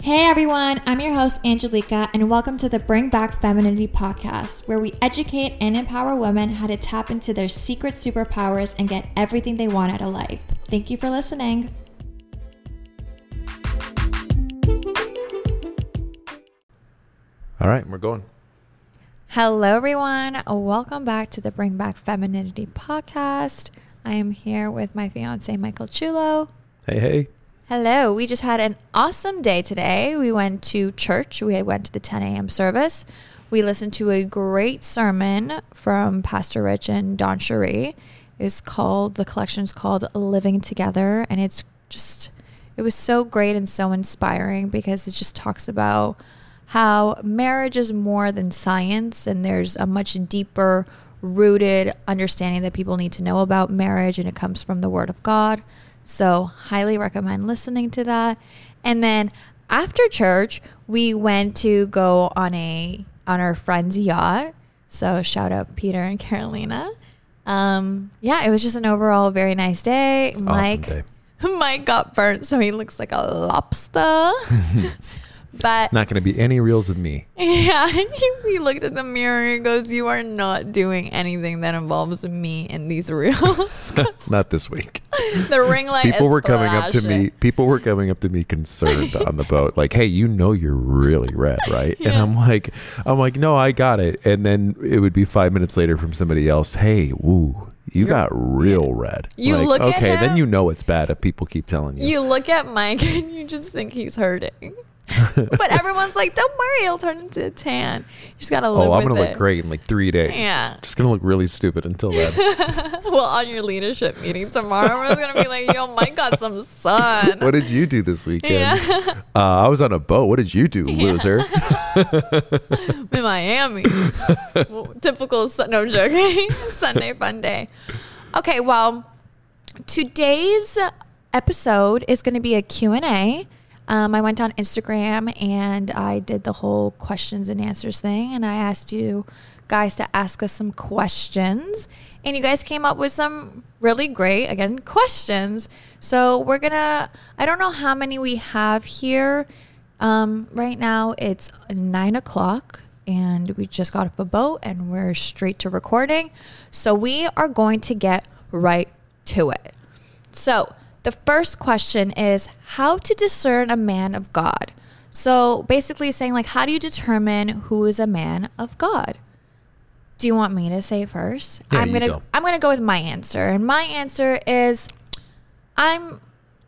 Hey everyone, I'm your host Angelika, and welcome to the Bring Back Femininity podcast, where we educate and empower women how to tap into their secret superpowers and get everything they want out of life. Thank you for listening. All right, we're going. Hello everyone, welcome back to the Bring Back Femininity podcast. I am here with my fiance Michael Chulo. Hey, hey. Hello. We just had an awesome day today. We went to church. We went to the 10 a.m. service. We listened to a great sermon from Pastor Rich and DawnCheré. It was called, the collection's called Living Together. And it's just, it was so great and so inspiring because it just talks about how marriage is more than science and there's a much deeper rooted understanding that people need to know about marriage and it comes from the Word of God. So, highly recommend listening to that. And then after church, we went to go on a on our friend's yacht. So, shout out Peter and Carolina. Um, yeah, it was just an overall very nice day. Awesome Mike day. Mike got burnt, so he looks like a lobster. but Not going to be any reels of me. yeah, he, he looked at the mirror and goes, "You are not doing anything that involves me in these reels." Not this week. the ring light. People were coming up to me. People were coming up to me concerned on the boat, like, "Hey, you know you're really red, right?" And I'm like, "I'm like, no, I got it." And then it would be five minutes later from somebody else, "Hey, woo, you You're- got real red." You Like, look at okay, then you know it's bad if people keep telling you. You look at Mike and you just think he's hurting. but everyone's like, "Don't worry, he'll turn into a tan." You just gotta live oh, I'm gonna it. look great in like three days. Yeah. just gonna look really stupid until then. well, on your leadership meeting tomorrow, we're gonna be like, "Yo, Mike got some sun." what did you do this weekend? Yeah. Uh, I was on a boat. What did you do, loser? in Miami. Well, Typical, no I'm joking. Sunday fun day. Okay, well, today's episode is going to be a Q&A. Um, I went on Instagram and I did the whole questions and answers thing, and I asked you guys to ask us some questions, and you guys came up with some really great, again, questions. So we're gonna, I don't know how many we have here. Um, right now it's nine o'clock and we just got off a boat and we're straight to recording. So we are going to get right to it. So the first question is how to discern a man of God. So basically saying like how do you determine who is a man of God? Do you want me to say first? Yeah, I'm gonna go. I'm gonna go with my answer. And my answer is I'm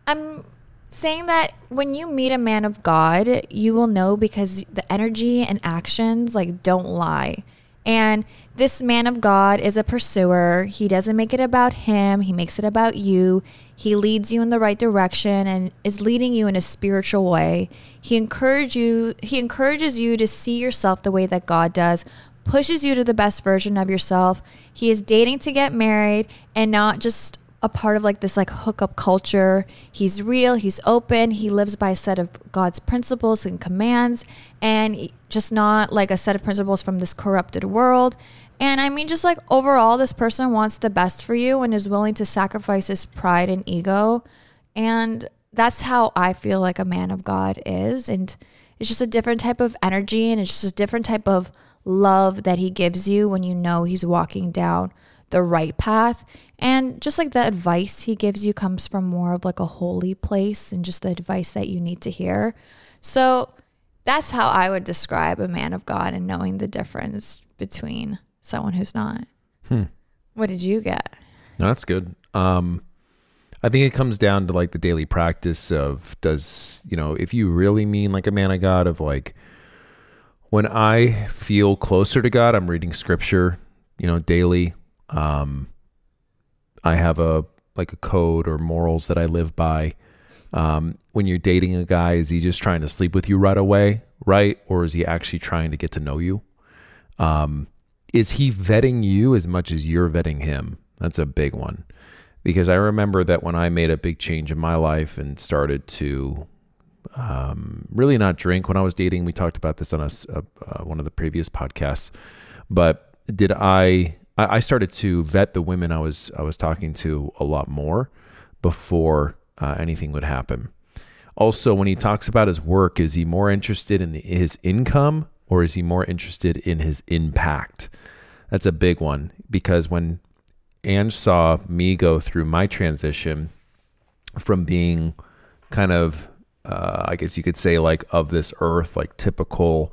I'm saying that when you meet a man of God, you will know because the energy and actions like don't lie. And this man of God is a pursuer. He doesn't make it about him, he makes it about you. He leads you in the right direction and is leading you in a spiritual way. He encourage you he encourages you to see yourself the way that God does, pushes you to the best version of yourself. He is dating to get married and not just a part of like this like hookup culture. He's real, he's open, he lives by a set of God's principles and commands and just not like a set of principles from this corrupted world. And I mean just like overall this person wants the best for you and is willing to sacrifice his pride and ego. And that's how I feel like a man of God is and it's just a different type of energy and it's just a different type of love that he gives you when you know he's walking down the right path. And just like the advice he gives you comes from more of like a holy place and just the advice that you need to hear. So that's how I would describe a man of God and knowing the difference between someone who's not. Hmm. What did you get? No, that's good. Um, I think it comes down to like the daily practice of does you know if you really mean like a man of God of like when I feel closer to God, I'm reading scripture, you know, daily. Um, I have a like a code or morals that I live by. Um, when you're dating a guy, is he just trying to sleep with you right away, right, or is he actually trying to get to know you? Um, is he vetting you as much as you're vetting him? That's a big one. Because I remember that when I made a big change in my life and started to um, really not drink when I was dating, we talked about this on a, uh, one of the previous podcasts. But did I, I? I started to vet the women I was I was talking to a lot more before uh, anything would happen. Also, when he talks about his work, is he more interested in the, his income or is he more interested in his impact? That's a big one because when Ange saw me go through my transition from being kind of, uh, I guess you could say, like of this earth, like typical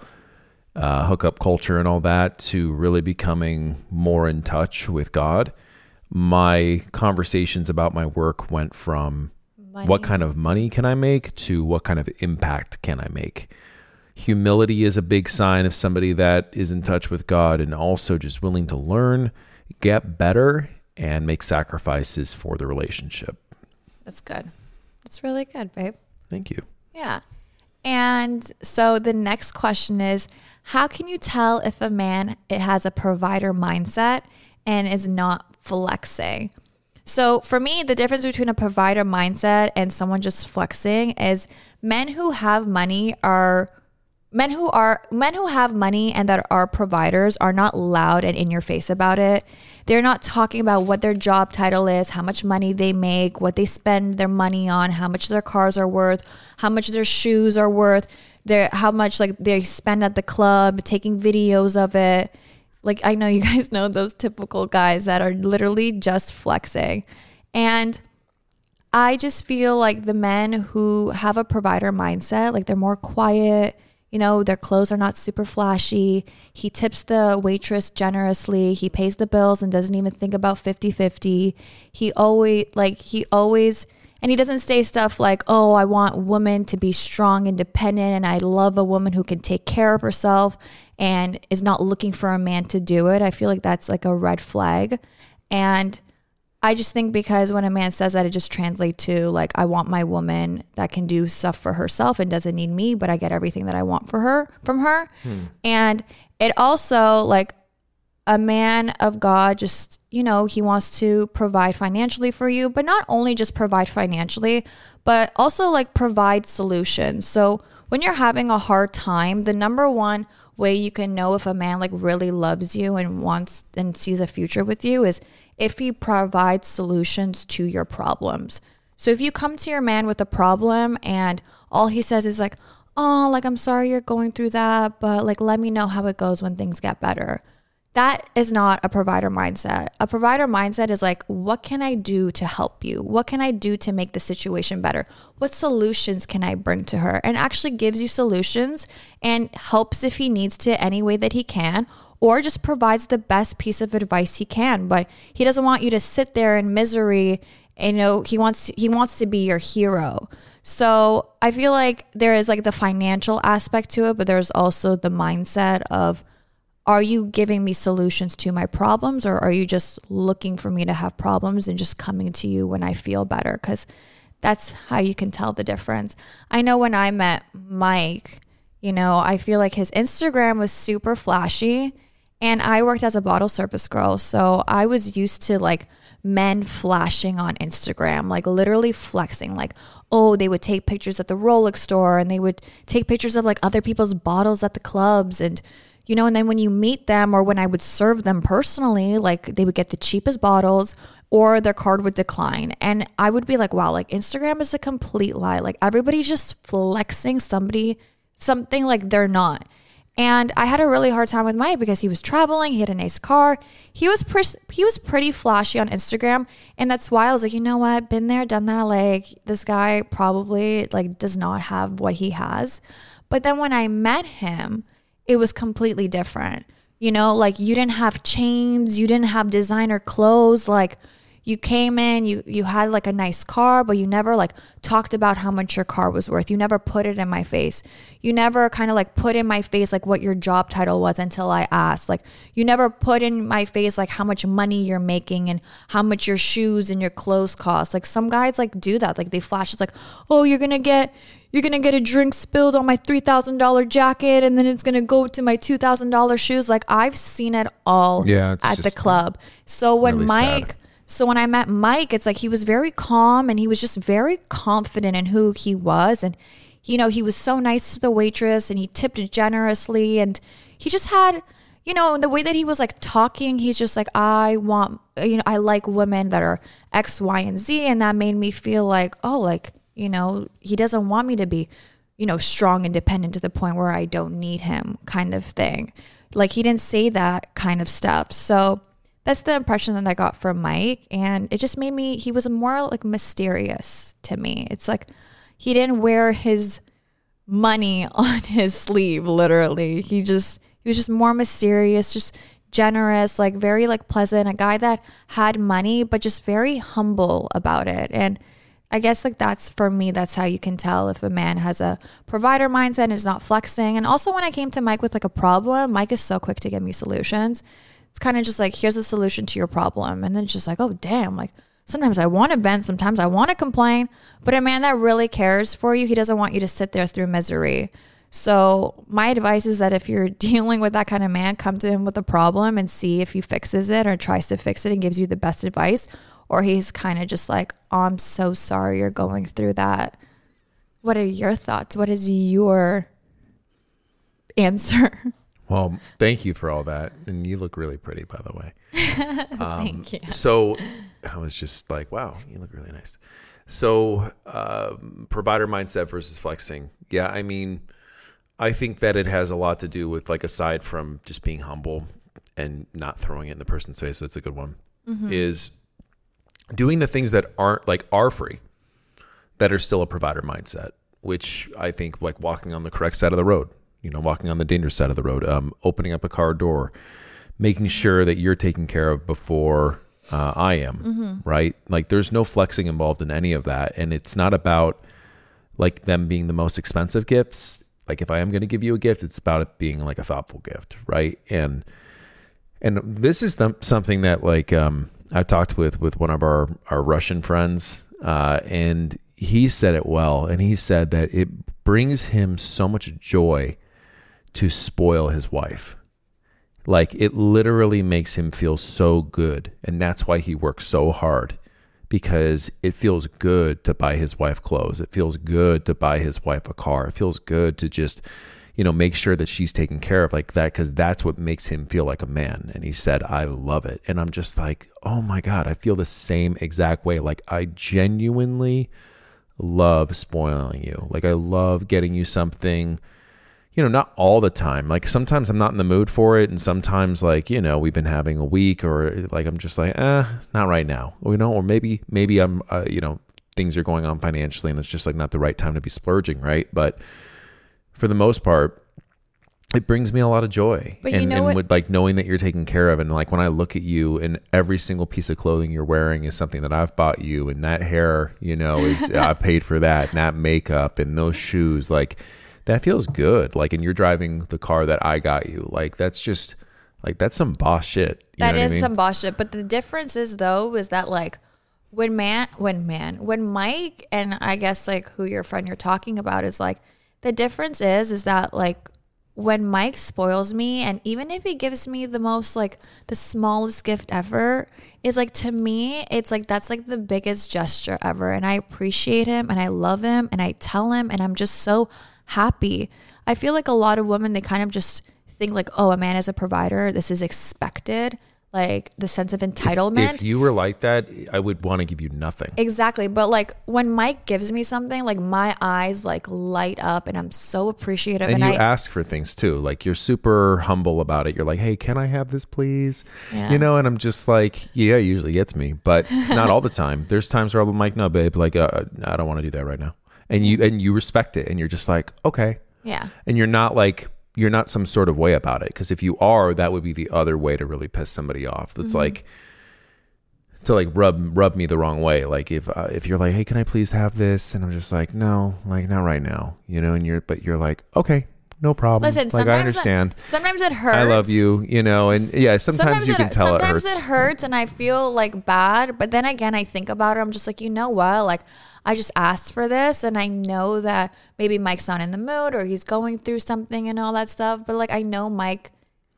uh, hookup culture and all that, to really becoming more in touch with God, my conversations about my work went from Money. what kind of money can I make to what kind of impact can I make. Humility is a big sign of somebody that is in touch with God and also just willing to learn, get better, and make sacrifices for the relationship. That's good. That's really good, babe. Thank you. Yeah. And so the next question is how can you tell if a man it has a provider mindset and is not flexing? So for me, the difference between a provider mindset and someone just flexing is men who have money are men who are men who have money and that are providers are not loud and in your face about it. They're not talking about what their job title is, how much money they make, what they spend their money on, how much their cars are worth, how much their shoes are worth, their how much like they spend at the club, taking videos of it. Like I know you guys know those typical guys that are literally just flexing. And I just feel like the men who have a provider mindset, like they're more quiet, you know, their clothes are not super flashy. He tips the waitress generously. He pays the bills and doesn't even think about 50-50. He always like he always and he doesn't say stuff like, "Oh, I want women to be strong, independent, and I love a woman who can take care of herself and is not looking for a man to do it." I feel like that's like a red flag. And I just think because when a man says that, it just translates to like, I want my woman that can do stuff for herself and doesn't need me, but I get everything that I want for her from her. Hmm. And it also like a man of God just, you know, he wants to provide financially for you, but not only just provide financially, but also like provide solutions. So when you're having a hard time, the number one way you can know if a man like really loves you and wants and sees a future with you is if he provides solutions to your problems. So if you come to your man with a problem and all he says is like, "Oh, like I'm sorry you're going through that, but like let me know how it goes when things get better." That is not a provider mindset. A provider mindset is like, what can I do to help you? What can I do to make the situation better? What solutions can I bring to her? And actually gives you solutions and helps if he needs to any way that he can, or just provides the best piece of advice he can. But he doesn't want you to sit there in misery. You know, he wants he wants to be your hero. So I feel like there is like the financial aspect to it, but there's also the mindset of are you giving me solutions to my problems or are you just looking for me to have problems and just coming to you when I feel better? Because that's how you can tell the difference. I know when I met Mike, you know, I feel like his Instagram was super flashy and I worked as a bottle service girl. So I was used to like men flashing on Instagram, like literally flexing, like, oh, they would take pictures at the Rolex store and they would take pictures of like other people's bottles at the clubs and you know, and then when you meet them or when I would serve them personally, like they would get the cheapest bottles or their card would decline. And I would be like, wow, like Instagram is a complete lie. Like everybody's just flexing somebody, something like they're not. And I had a really hard time with Mike because he was traveling, he had a nice car. He was he was pretty flashy on Instagram, and that's why I was like, you know what? Been there, done that. Like this guy probably like does not have what he has. But then when I met him, it was completely different. You know, like you didn't have chains, you didn't have designer clothes, like you came in, you you had like a nice car, but you never like talked about how much your car was worth. You never put it in my face. You never kind of like put in my face like what your job title was until I asked. Like you never put in my face like how much money you're making and how much your shoes and your clothes cost. Like some guys like do that. Like they flash it's like, "Oh, you're going to get you're gonna get a drink spilled on my three thousand dollar jacket, and then it's gonna go to my two thousand dollar shoes. Like I've seen it all Yeah, at the club. So when really Mike, sad. So when I met Mike, it's like he was very calm and he was just very confident in who he was, and you know he was so nice to the waitress and he tipped generously, and he just had. You know, the way that he was like talking, he's just like, I want, you know, I like women that are X, Y, and Z. And that made me feel like, oh, like, You know, he doesn't want me to be, you know, strong and dependent to the point where I don't need him, kind of thing. Like he didn't say that kind of stuff. So that's the impression that I got from Mike. And it just made me, he was more like mysterious to me. It's like he didn't wear his money on his sleeve, literally. He just, he was just more mysterious, just generous, like very like pleasant, a guy that had money, but just very humble about it. And I guess like that's for me, that's how you can tell if a man has a provider mindset and is not flexing. And also when I came to Mike with like a problem, Mike is so quick to give me solutions. It's kind of just like, here's a solution to your problem. And then it's just like, oh damn, like sometimes I want to vent, sometimes I want to complain. But a man that really cares for you, he doesn't want you to sit there through misery. So my advice is that if you're dealing with that kind of man, come to him with a problem and see if he fixes it or tries to fix it and gives you the best advice or he's kind of just like, oh, I'm so sorry you're going through that. What are your thoughts? What is your answer? Well, thank you for all that. And you look really pretty, by the way. Um, thank you. So I was just like, wow, you look really nice. So, uh, provider mindset versus flexing. Yeah, I mean, I think that it has a lot to do with, like, aside from just being humble and not throwing it in the person's face, that's a good one, mm-hmm. is doing the things that aren't like are free that are still a provider mindset which i think like walking on the correct side of the road you know walking on the dangerous side of the road um, opening up a car door making sure that you're taken care of before uh, i am mm-hmm. right? Like there's no flexing involved in any of that and it's not about like them being the most expensive gifts. Like if i am going to give you a gift it's about it being like a thoughtful gift right? And and this is the, something that like um I talked with with one of our our Russian friends, uh, and he said it well, and he said that it brings him so much joy to spoil his wife. Like it literally makes him feel so good, and that's why he works so hard because it feels good to buy his wife clothes. It feels good to buy his wife a car. It feels good to just you know, make sure that she's taken care of like that because that's what makes him feel like a man. And he said, I love it. And I'm just like, oh my God, I feel the same exact way. Like, I genuinely love spoiling you. Like, I love getting you something, you know, not all the time. Like, sometimes I'm not in the mood for it. And sometimes, like, you know, we've been having a week or like, I'm just like, eh, not right now. You know, or maybe, maybe I'm, uh, you know, things are going on financially and it's just like not the right time to be splurging. Right. But, for the most part, it brings me a lot of joy. But and, you know and what? with like knowing that you're taken care of and like when I look at you and every single piece of clothing you're wearing is something that I've bought you and that hair, you know, is I paid for that and that makeup and those shoes, like that feels good. Like and you're driving the car that I got you. Like that's just like that's some boss shit. You that is I mean? some boss shit. But the difference is though, is that like when man when man when Mike and I guess like who your friend you're talking about is like the difference is, is that like when Mike spoils me, and even if he gives me the most, like the smallest gift ever, is like to me, it's like that's like the biggest gesture ever. And I appreciate him and I love him and I tell him, and I'm just so happy. I feel like a lot of women, they kind of just think like, oh, a man is a provider, this is expected like the sense of entitlement. If, if, you were like that, I would want to give you nothing. Exactly. But like when Mike gives me something, like my eyes like light up and I'm so appreciative. And, and you I, ask for things too. Like you're super humble about it. You're like, hey, can I have this please? Yeah. You know, and I'm just like, yeah, it usually gets me, but not all the time. There's times where I'm like, no, babe, like uh, I don't want to do that right now. And you and you respect it and you're just like, okay. Yeah. And you're not like you're not some sort of way about it. Because if you are, that would be the other way to really piss somebody off. That's mm-hmm. like to like rub rub me the wrong way. Like if uh, if you're like, hey, can I please have this? And I'm just like, no, like not right now, you know. And you're but you're like, okay, no problem. Listen, like I understand. It, sometimes it hurts. I love you, you know, and yeah, sometimes, sometimes you can tell it hurts. Sometimes it hurts, and I feel like bad. But then again, I think about it. I'm just like, you know what? Like I just asked for this and I know that maybe Mike's not in the mood or he's going through something and all that stuff. But like I know Mike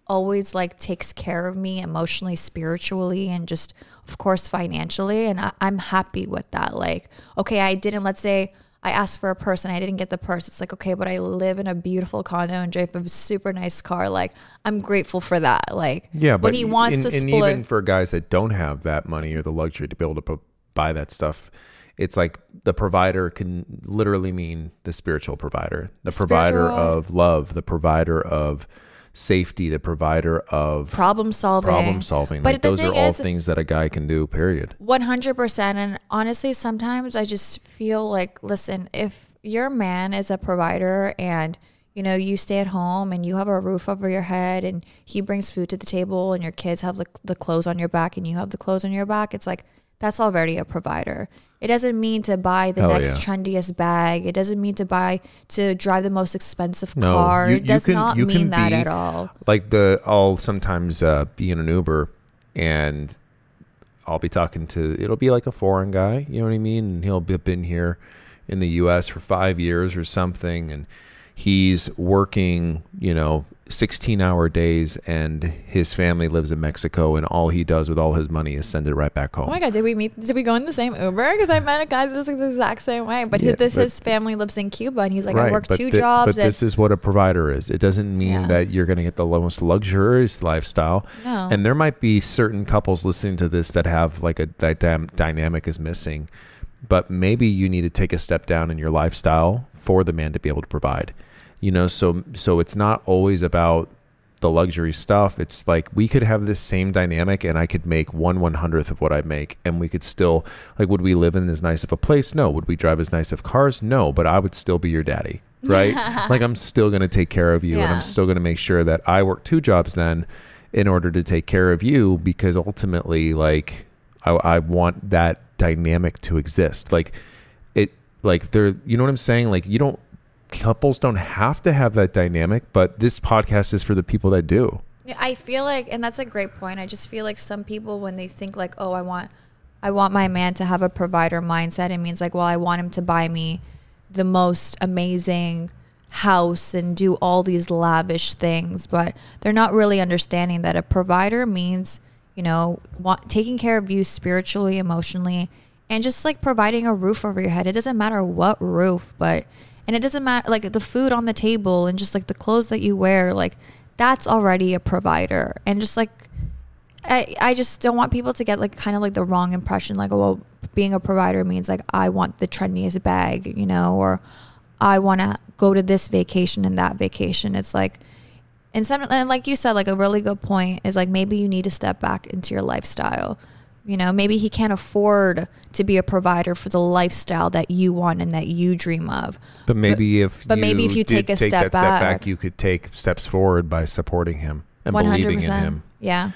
always like takes care of me emotionally, spiritually, and just of course financially. And I, am happy with that. Like, okay, I didn't let's say I asked for a purse and I didn't get the purse. It's like, okay, but I live in a beautiful condo and drive a super nice car. Like, I'm grateful for that. Like, yeah, but he wants in, to and even for guys that don't have that money or the luxury to be able to buy that stuff, it's like the provider can literally mean the spiritual provider, the provider of love, the provider of safety, the provider of problem solving. problem solving. But like those are all is- things that a guy can do. Period. 100% and honestly sometimes i just feel like listen if your man is a provider and you know you stay at home and you have a roof over your head and he brings food to the table and your kids have the, the clothes on your back and you have the clothes on your back it's like that's already a provider it doesn't mean to buy the next yeah. trendiest bag it doesn't mean to buy to drive the most expensive No, car you- it does can- not mean that be- at all Like the I'll sometimes uh, be in an Uber and I'll be talking to it'll be like a foreign guy, you know what I mean? And he'll be been here in the US for 5 years or something and he's working, you know, 16 hour days and his family lives in Mexico and all he does with all his money is send it right back oh home. Oh my god, did we meet? Did we go in the same Uber? Because I met a guy that's like the exact same way, but Yeah, his, this but- his family lives in Cuba, and he's like, I work two jobs. But and, this is what a provider is. It doesn't mean Yeah. that you're going to get the most luxurious lifestyle. No. And there might be certain couples listening to this that have like a that dynamic is missing, but maybe you need to take a step down in your lifestyle for the man to be able to provide. You know, so so it's not always about the luxury stuff. It's like we could have this same dynamic and I could make one one hundredth of what I make and we could still like would we live in as nice of a place? No. Would we drive as nice of cars? No, but I would still be your daddy. Right? like I'm still gonna take care of you and I'm still gonna make sure that I work two jobs then in order to take care of you because ultimately like I, I want that dynamic to exist. Like it like there you know what I'm saying? Like you don't couples don't have to have that dynamic, but this podcast is for the people that do. I feel like, and that's a great point. I just feel like some people, when they think like, oh, I want, I want my man to have a provider mindset, it means like, well, I want him to buy me the most amazing house and do all these lavish things, but they're not really understanding that a provider means, you know, want, taking care of you spiritually, emotionally, and just like providing a roof over your head. It doesn't matter what roof, but and it doesn't matter like the food on the table and just like the clothes that you wear, like that's already a provider. And just like I, I just don't want people to get like kind of like the wrong impression like oh well being a provider means like I want the trendiest bag you know or I want to go to this vacation and that vacation it's like and some and like you said like a really good point is like maybe you need to step back into your lifestyle you know maybe he can't afford to be a provider for the lifestyle that you want and that you dream of But maybe if but maybe if you take a step that step back- you could take steps forward by supporting him and believing in him. yeah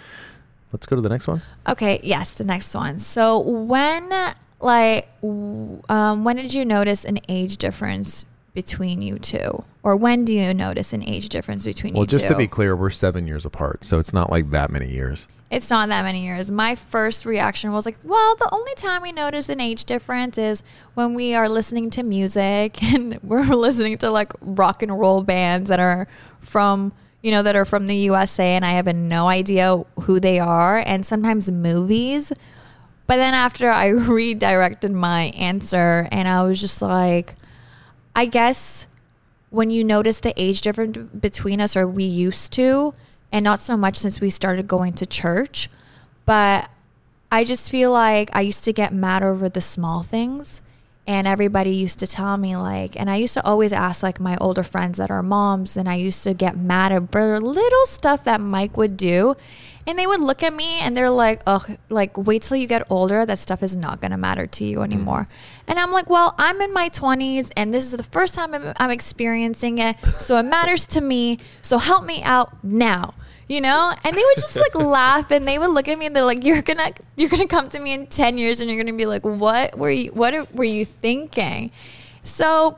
Let's go to the next one. Okay, yes, the next one. So when like um, when did you notice an age difference between you two? Or when do you notice an age difference between you? two? Well, just to be clear, we're seven years apart, so it's not like that many years. It's not that many years. My first reaction was like, well, the only time we notice an age difference is when we are listening to music and we're listening to like rock and roll bands that are from, you know, that are from the USA and I have no idea who they are. And sometimes movies. But then after I redirected my answer and I was just like, I guess when you notice the age difference between us, or we used to, and not so much since we started going to church, but I just feel like I used to get mad over the small things. And everybody used to tell me, like, and I used to always ask, like, my older friends that are moms, and I used to get mad over little stuff that Mike would do. And they would look at me and they're like, oh, like, wait till you get older. That stuff is not going to matter to you mm. anymore. And I'm like, well, I'm in my 20s and this is the first time I'm, I'm experiencing it. So it matters to me. So help me out now. You know, and they would just like laugh, and they would look at me, and they're like, "You're gonna, you're gonna come to me in ten years, and you're gonna be like, what were you, what were you thinking?" So,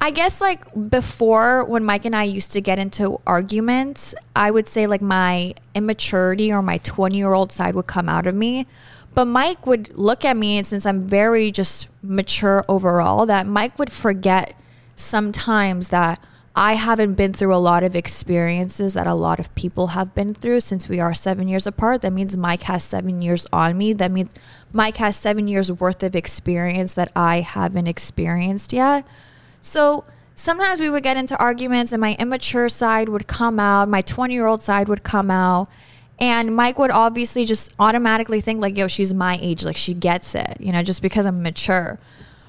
I guess like before when Mike and I used to get into arguments, I would say like my immaturity or my 20 year old side would come out of me. But Mike would look at me, and since I'm very just mature overall, that Mike would forget sometimes that I haven't been through a lot of experiences that a lot of people have been through since we are seven years apart. That means Mike has seven years on me. That means Mike has seven years worth of experience that I haven't experienced yet. So sometimes we would get into arguments, and my immature side would come out, my 20 year old side would come out. And Mike would obviously just automatically think, like, yo, she's my age. Like, she gets it, you know, just because I'm mature.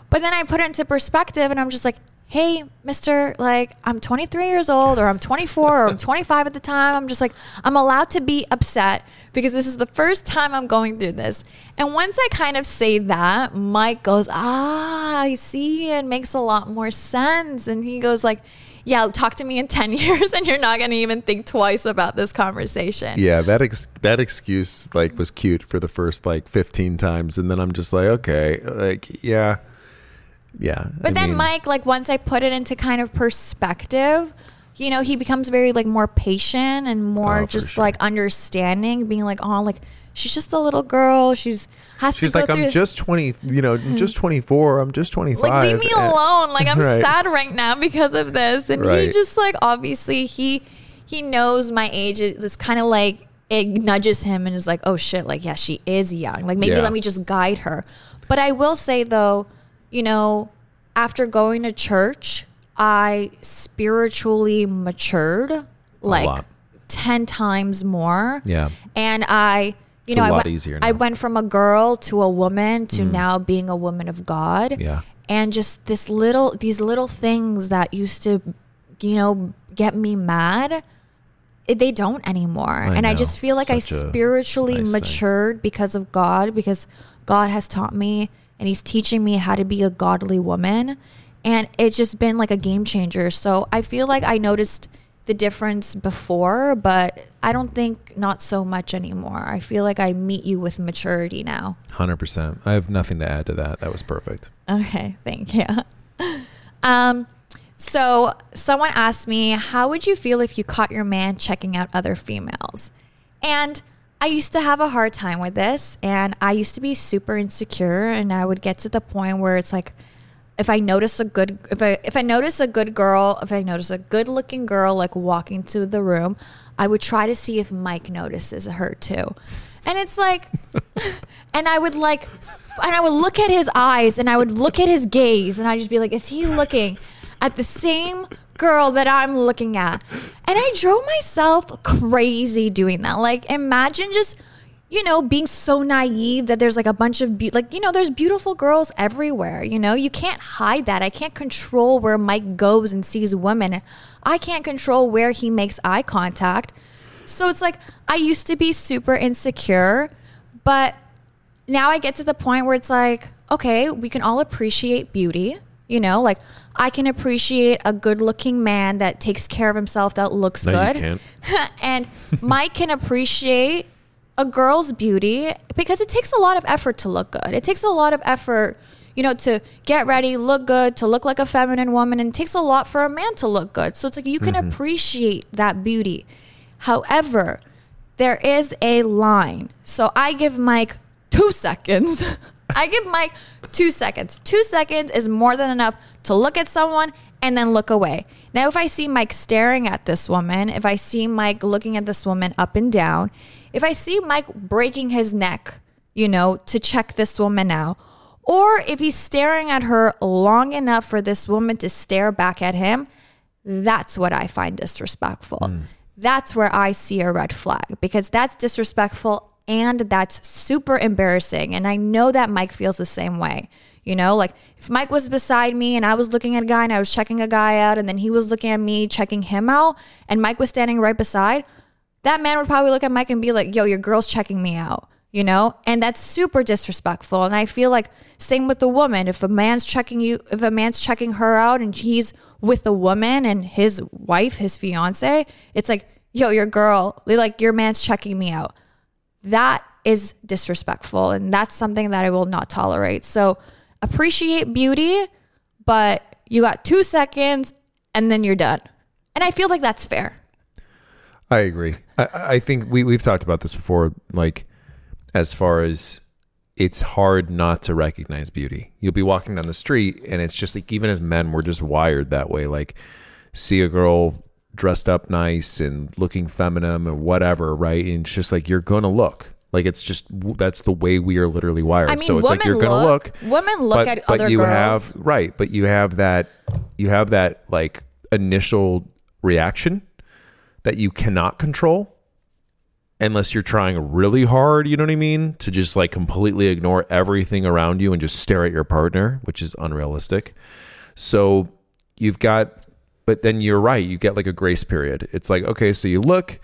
But then I put it into perspective and I'm just like, hey, mister, like I'm 23 years old or I'm 24 or I'm 25 at the time. I'm just like, I'm allowed to be upset because this is the first time I'm going through this. And once I kind of say that, Mike goes, ah, I see. It makes a lot more sense. And he goes like, yeah, talk to me in 10 years and you're not going to even think twice about this conversation. Yeah, that ex- that excuse like was cute for the first like 15 times and then I'm just like, okay, like yeah. Yeah. But I then mean, Mike, like once I put it into kind of perspective, you know, he becomes very like more patient and more Oh, just sure. like understanding, being like, oh, like she's just a little girl. She's has She's to go like. I'm just 20, you know, I'm just 24. I'm just 25. like leave me and- alone. Like I'm Right. sad right now because of this. And he just like obviously he he knows my age. It's kind of like it nudges him and is like, oh shit, like yeah, she is young. Like maybe Yeah. let me just guide her. But I will say though, you know, after going to church, I spiritually matured like 10 times more. Yeah. And I, you It's know, I went, I. Mm. went from a girl to a woman to now being a woman of God. Yeah. And just this little, these little things that used to, you know, get me mad, they don't anymore. and I just feel like I Such a spiritually nice thing. matured because of God, because God has taught me and He's teaching me how to be a godly woman. And it's just been like a game changer. So I feel like I noticed the difference before, but I don't think not so much anymore. I feel like I meet you with maturity now. 100%. I have nothing to add to that. That was perfect. Okay, thank you. Um, so someone asked me, how would you feel if you caught your man checking out other females? And I used to have a hard time with this, and I used to be super insecure, and I would get to the point where it's like, if I notice a good, if I if I notice a good girl, if I notice a good looking girl like walking to the room, I would try to see if Mike notices her too, and it's like, and I would like, and I would look at his eyes, and I would look at his gaze, and I'd just be like, is he looking at the same girl that I'm looking at? And I drove myself crazy doing that. Like, imagine just you know, being so naive that there's like a bunch of be- like you know, there's beautiful girls everywhere. You know, you can't hide that. I can't control where Mike goes and sees women. I can't control where he makes eye contact. So it's like I used to be super insecure, but now I get to the point where it's like, okay, we can all appreciate beauty. You know, like I can appreciate a good-looking man that takes care of himself, that looks No, good and Mike can appreciate a girl's beauty because it takes a lot of effort to look good. It takes a lot of effort, you know, to get ready, look good, to look like a feminine woman, and it takes a lot for a man to look good. So it's like you can mm-hmm. appreciate that beauty. However, there is a line. So I give Mike two seconds. I give Mike two seconds. Two seconds is more than enough to look at someone and then look away. Now, if I see Mike staring at this woman, if I see Mike looking at this woman up and down, if I see Mike breaking his neck, you know, to check this woman out, or if he's staring at her long enough for this woman to stare back at him, that's what I find disrespectful. Mm. That's where I see a red flag because that's disrespectful and that's super embarrassing. And I know that Mike feels the same way. You know, like if Mike was beside me and I was looking at a guy and I was checking a guy out and then he was looking at me checking him out and Mike was standing right beside, that man would probably look at Mike and be like, yo, your girl's checking me out, you know? And that's super disrespectful. And I feel like same with the woman. If a man's checking you, if a man's checking her out and he's with a woman and his wife, his fiance, it's like, yo, your girl, like your man's checking me out. That is disrespectful. And that's something that I will not tolerate. So appreciate beauty, but you got two seconds and then you're done. And I feel like that's fair. I agree. I, I think we, we've talked about this before. Like, as far as it's hard not to recognize beauty. You'll be walking down the street, and it's just like, even as men, we're just wired that way. Like, see a girl dressed up nice and looking feminine or whatever, right? And it's just like, you're to look. Like, it's just, that's the way we are literally wired. I mean, so it's like, you're going to look, look. Women look at other you girls. have right but you have that you have that like initial reaction that you cannot control unless you're trying really hard, you know what I mean? To just like completely ignore everything around you and just stare at your partner, which is unrealistic. So you've got, but then you're right. You get like a grace period. It's like, okay, so you look,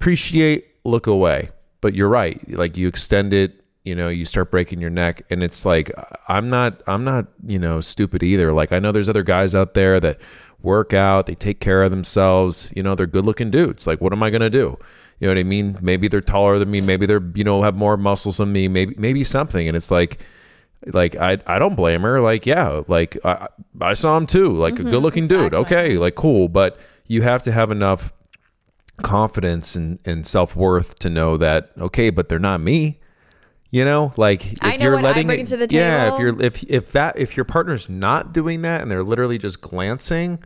appreciate, look away. But you're right. Like you extend it, you know, you start breaking your neck. And it's like, I'm not, I'm not, you know, stupid either. Like I know there's other guys out there that work out, they take care of themselves, you know, they're good looking dudes. Like, what am I going to do? You know what I mean? Maybe they're taller than me. Maybe they're, you know, have more muscles than me. Maybe, maybe something. And it's like, like I, I don't blame her. Like, yeah, like I, I saw him too. Like a mm-hmm. good looking dude. Okay, like cool. But you have to have enough confidence and, and self worth to know that okay, but they're not me. You know, like if I know you're what I letting bring it- to the Yeah, if you're if if that if your partner's not doing that and they're literally just glancing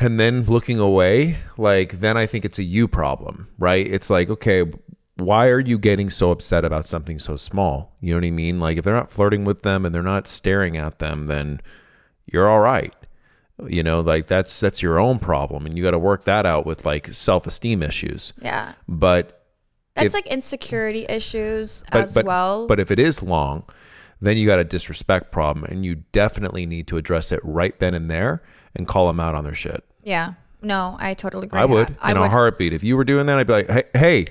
and then looking away, like then I think it's a you problem, right? It's like, okay, why are you getting so upset about something so small? You know what I mean? Like if they're not flirting with them and they're not staring at them, then you're all right. You know, like that's that's your own problem and you got to work that out with like self-esteem issues. Yeah. But That's If- like insecurity issues but, as but, well. But if it is long, then you got a disrespect problem, and you definitely need to address it right then and there and call them out on their shit. yeah. No, I totally agree. I would I in a would. heartbeat. If you were doing that, I'd be like, hey, hey.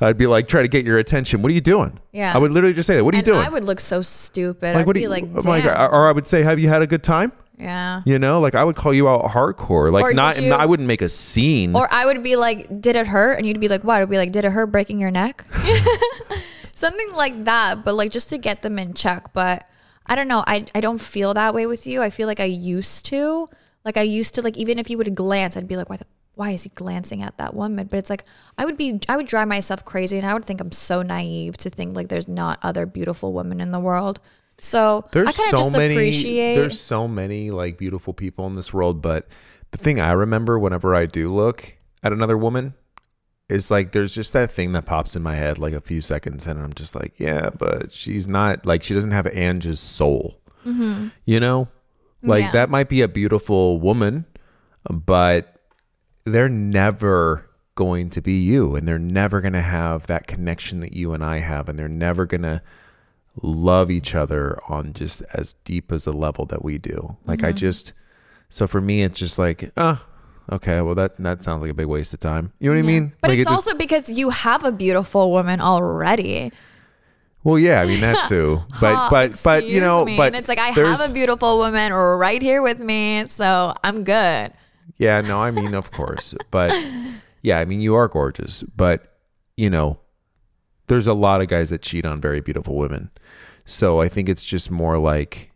I'd be like, try to get your attention. What are you doing? Yeah. I would literally just say that. What are and you doing? I would look so stupid. like, I'd be you like, oh damn. God. Or I would say, have you had a good time? Yeah. You know, like I would call you out hardcore. Like not, you- I wouldn't make a scene. Or I would be like, did it hurt? And you'd be like, what? I'd be like, did it hurt breaking your neck? Something like that, but like just to get them in check. But I don't know. I, I don't feel that way with you. I feel like I used to. Like I used to, like even if you would glance, I'd be like, why, the, why is he glancing at that woman? But it's like, I would be, I would drive myself crazy and I would think I'm so naive to think like there's not other beautiful women in the world. So there's I kind so just many appreciate. there's so many like beautiful people in this world but the thing i remember whenever i do look at another woman is like there's just that thing that pops in my head like a few seconds and i'm just like yeah but she's not like she doesn't have angie's soul you know like Mm-hmm. Yeah. that might be a beautiful woman but they're never going to be you and they're never going to have that connection that you and i have and they're never going to love each other on just as deep as a level that we do. Like Mm-hmm. I just so for me it's just like, oh, okay, well that that sounds like a big waste of time. You know what I mean? but like it's it just- also because you have a beautiful woman already. well, yeah, I mean that too. But Huh, but but you know, me. but and it's like I have a beautiful woman right here with me, so I'm good. Yeah, no, I mean of course. But yeah, I mean you are gorgeous, but you know, there's a lot of guys that cheat on very beautiful women. So I think it's just more like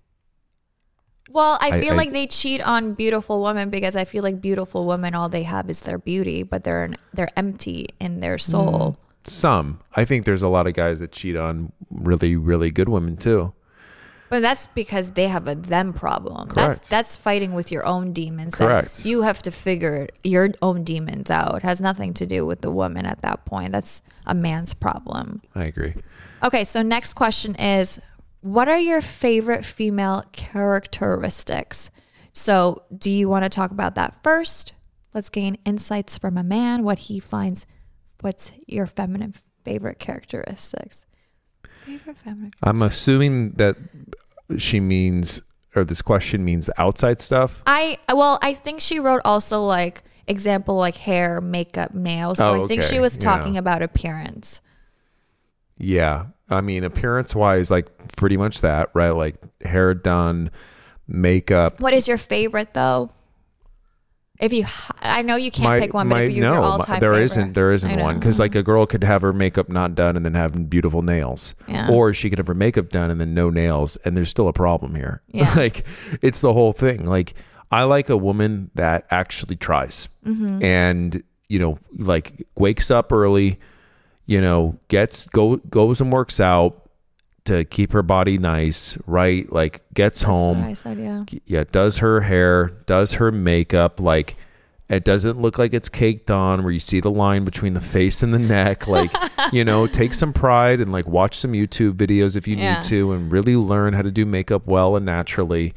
Well, I I- feel I- like they cheat on beautiful women because I feel like beautiful women all they have is their beauty, but they're they're empty in their hmm. soul. some. I think there's a lot of guys that cheat on really really good women too. But that's because they have a them problem. Correct. That's that's fighting with your own demons. that Correct. You have to figure your own demons out. It has nothing to do with the woman at that point. That's a man's problem. I agree. Okay, so next question is what are your favorite female characteristics? So, do you want to talk about that first? Let's gain insights from a man, what he finds, what's your feminine favorite characteristics? Favorite feminine. I'm assuming that she means, or this question means the outside stuff. I well, I think she wrote also like example like hair, makeup, nails. So Oh, I think she was Yeah. talking about appearance. Yeah. I mean, appearance wise, like pretty much that, right? Like hair done, makeup. What is your favorite though? If you, I know you can't My- pick one, but my- if you your no, all my- time there isn't there isn't one because like a girl could have her makeup not done and then have beautiful nails, Yeah. or she could have her makeup done and then no nails, and there's still a problem here. Yeah. like it's the whole thing. Like I like a woman that actually tries Mm-hmm. and you know like wakes up early, you know gets go goes and works out to keep her body nice, right? Like gets That's home said, yeah. yeah, does her hair, does her makeup, like it doesn't look like it's caked on where you see the line between the face and the neck. Like, you know, take some pride and like watch some YouTube videos if you Yeah. need to and really learn how to do makeup well and naturally.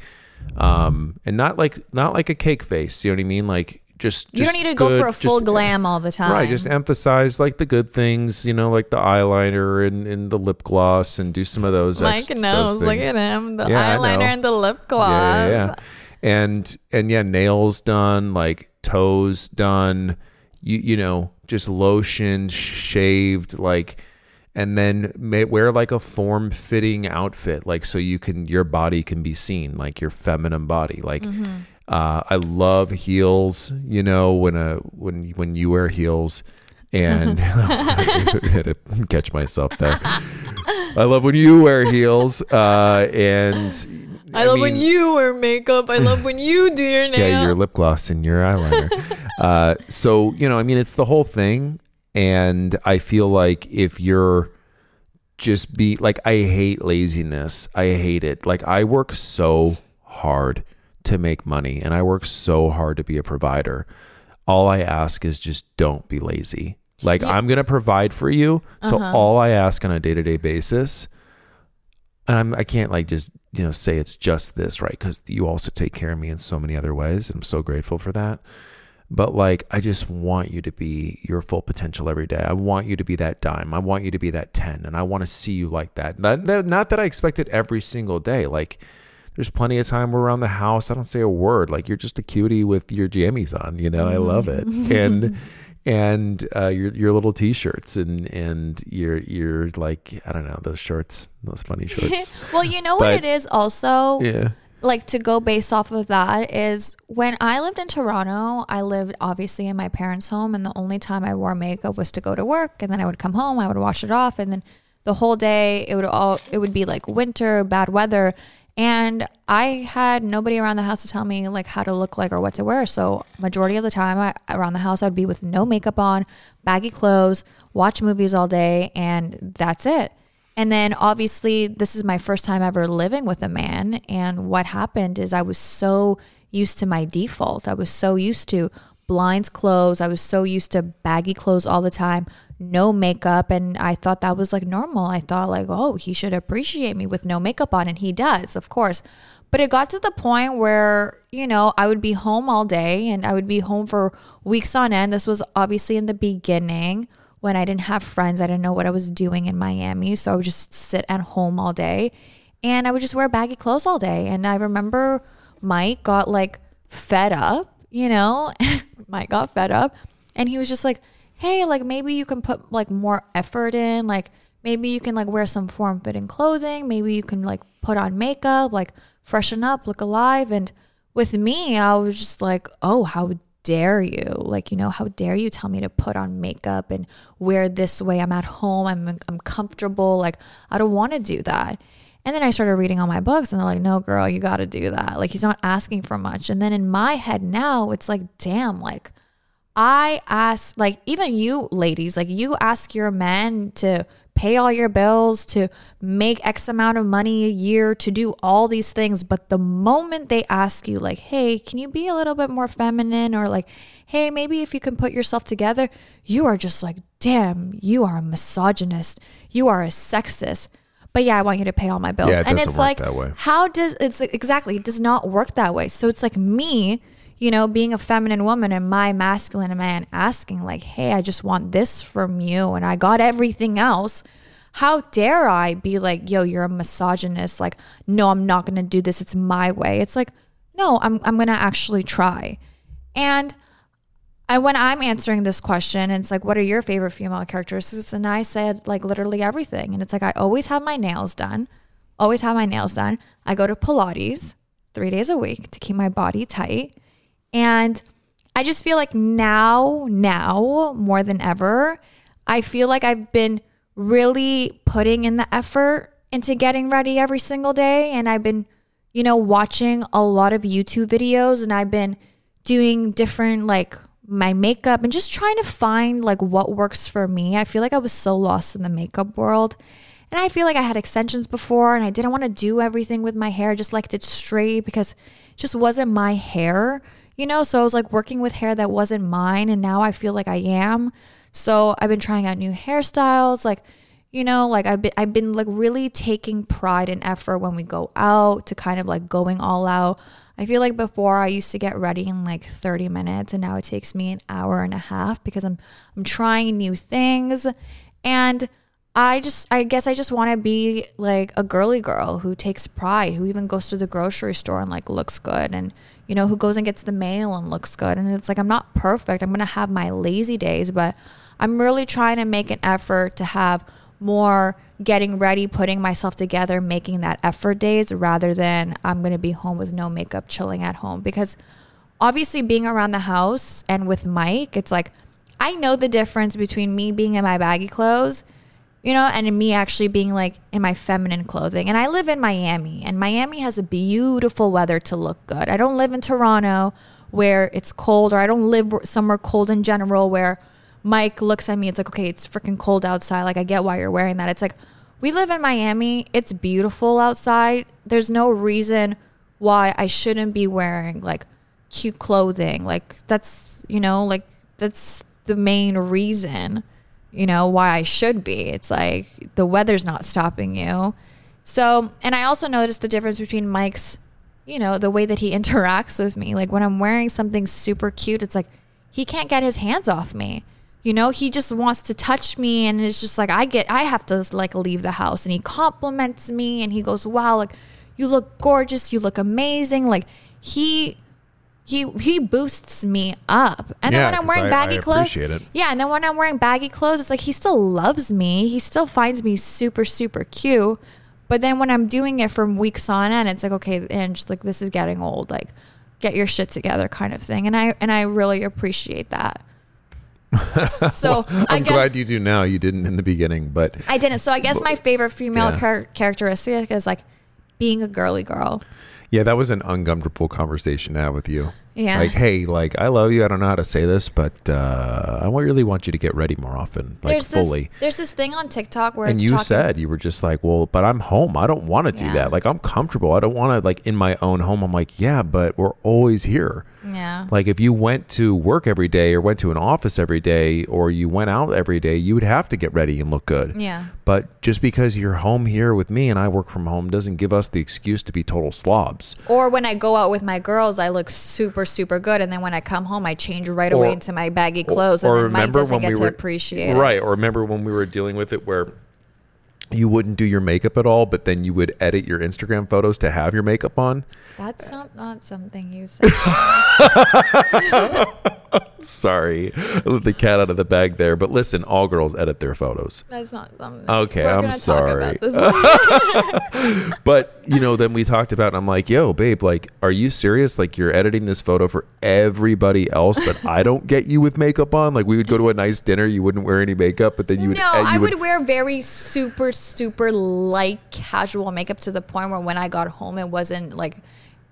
Um, and not like not like a cake face, you know what I mean? Like just, you don't need to go for a full just- glam all the time. Right, just emphasize like the good things, you know, like the eyeliner and, and the lip gloss, and do some of those. ex- Mike knows. those Look at him. The Yeah, eyeliner and the lip gloss. Yeah, yeah, yeah. And and yeah, nails done, like toes done. You you know, just lotion, shaved, like, and then may, wear like a form fitting outfit, like so you can your body can be seen, like your feminine body, like. Mm-hmm. Uh, I love heels. You know when a when when you wear heels, and I had to catch myself there. I love when you wear heels, uh, and I, love mean- when you wear makeup. I love when you do your nail. yeah, your lip gloss and your eyeliner. uh, so you know, I mean, it's the whole thing, and I feel like if you're just be like, I hate laziness. I hate it. Like I work so hard to make money, and I work so hard to be a provider. All I ask is just don't be lazy. Like Yeah. I'm gonna provide for you, so Uh-huh. all I ask on a day to day basis and I'm, I can't like just you know say it's just this right because you also take care of me in so many other ways. I'm so grateful for that. But like, I just want you to be your full potential every day. I want you to be that dime. I want you to be that ten, and I want to see you like that. Not that, not that I expect it every single day. Like, there's plenty of time we're around the house. I don't say a word. Like, you're just a cutie with your jammies on. You know, I love it. And and uh, your your little t-shirts and and your your like I don't know those shorts, those funny shorts. well, you know what it is also yeah. Like to go based off of that is when I lived in Toronto, I lived obviously in my parents' home and the only time I wore makeup was to go to work and then I would come home, I would wash it off and then the whole day it would all it would be like winter, bad weather and I had nobody around the house to tell me like how to look like or what to wear. So majority of the time I, around the house I'd be with no makeup on, baggy clothes, watch movies all day and that's it. And then obviously, this is my first time ever living with a man. And what happened is I was so used to my default. I was so used to blinds clothes. I was so used to baggy clothes all the time, no makeup. And I thought that was like normal. I thought, like, oh, he should appreciate me with no makeup on. And he does, of course. But it got to the point where, you know, I would be home all day and I would be home for weeks on end. This was obviously in the beginning when I didn't have friends. I didn't know what I was doing in Miami. So I would just sit at home all day and I would just wear baggy clothes all day. And I remember Mike got like fed up, you know? Mike got fed up and he was just like, hey, like maybe you can put like more effort in. Like maybe you can like wear some form fitting clothing. Maybe you can like put on makeup, like freshen up, look alive. And with me, I was just like, oh, how dare you? Like, you know, how dare you tell me to put on makeup and wear this way? I'm at home, I'm, I'm comfortable. Like, I don't want to do that. And then I started reading all my books and they're like, no, girl, you got to do that. Like, he's not asking for much. And then in my head now, it's like, damn, like, I ask, like, even you ladies, like, you ask your men to pay all your bills, to make X amount of money a year, to do all these things. But the moment they ask you, like, hey, can you be a little bit more feminine? Or like, hey, maybe if you can put yourself together, you are just like, damn, you are a misogynist. You are a sexist. But yeah, I want you to pay all my bills. Yeah, it and it's like, that way. how does it's exactly it does not work that way so it's like me you know being a feminine woman and my masculine man asking like hey i just want this from you and i got everything else how dare i be like yo you're a misogynist like no i'm not gonna do this it's my way it's like no i'm, I'm gonna actually try and I when I'm answering this question, it's like, what are your favorite female characteristics? And I said like literally everything. And it's like I always have my nails done, always have my nails done. I go to Pilates three days a week to keep my body tight. And I just feel like now, now more than ever, I feel like I've been really putting in the effort into getting ready every single day. And I've been, you know, watching a lot of YouTube videos and I've been doing different like my makeup and just trying to find like what works for me. I feel like I was so lost in the makeup world. And I feel like I had extensions before and I didn't want to do everything with my hair, just liked it straight because it just wasn't my hair, you know? So I was like working with hair that wasn't mine and now I feel like I am. So I've been trying out new hairstyles, like you know, like I've been I've been like really taking pride and effort when we go out to kind of like going all out. I feel like before I used to get ready in like 30 minutes and now it takes me an hour and a half because I'm I'm trying new things and I just I guess I just want to be like a girly girl who takes pride, who even goes to the grocery store and like looks good and you know, who goes and gets the mail and looks good. And it's like I'm not perfect. I'm going to have my lazy days, but I'm really trying to make an effort to have more getting ready, putting myself together, making that effort days rather than I'm going to be home with no makeup, chilling at home. Because obviously, being around the house and with Mike, it's like I know the difference between me being in my baggy clothes, you know, and me actually being like in my feminine clothing. And I live in Miami, and Miami has a beautiful weather to look good. I don't live in Toronto where it's cold, or I don't live somewhere cold in general where Mike looks at me, it's like, okay, it's freaking cold outside. Like, I get why you're wearing that. It's like, we live in Miami. It's beautiful outside. There's no reason why I shouldn't be wearing like cute clothing. Like, that's, you know, like, that's the main reason, you know, why I should be. It's like the weather's not stopping you. So, and I also noticed the difference between Mike's, you know, the way that he interacts with me. Like when I'm wearing something super cute, it's like he can't get his hands off me. You know, he just wants to touch me and it's just like I get I have to like leave the house and he compliments me and he goes, "Wow, like you look gorgeous, you look amazing." Like he he he boosts me up. And Yeah, then when I'm wearing I- baggy I clothes, yeah, and then when I'm wearing baggy clothes, it's like he still loves me. He still finds me super super cute. But then when I'm doing it from weeks on end, it's like okay, and just like this is getting old. Like get your shit together, kind of thing. And I and I really appreciate that. So I I'm guess glad you do now. You didn't in the beginning, but I didn't. So I guess my favorite female Yeah. char- characteristic is like being a girly girl. Yeah, that was an uncomfortable conversation to have with you. Yeah. Like, hey, like I love you. I don't know how to say this, but uh, I really want you to get ready more often, like there's fully. this there's this thing on TikTok where and you talking, said you were just like, well, but I'm home. I don't want to do Yeah. that. Like I'm comfortable. I don't want to like in my own home. I'm like, yeah, but we're always here. Yeah. Like if you went to work every day or went to an office every day or you went out every day, you would have to get ready and look good. Yeah. But just because you're home here with me and I work from home doesn't give us the excuse to be total slobs. Or when I go out with my girls, I look super, super good, and then when I come home, I change right away Or- into my baggy clothes, and then Mike doesn't get to were appreciate it. right or remember when we were dealing with it where you wouldn't do your makeup at all but then you would edit your instagram photos to have your makeup on That's not not something you said. sorry I let the cat out of the bag there but listen all girls edit their photos That's not something. Okay, I'm sorry. but you know then we talked about i'm like yo babe like are you serious like you're editing this photo for everybody else but i don't get you with makeup on like we would go to a nice dinner you wouldn't wear any makeup but then you would no, uh, you I would, wear very super, super light casual makeup to the point where when I got home, it wasn't like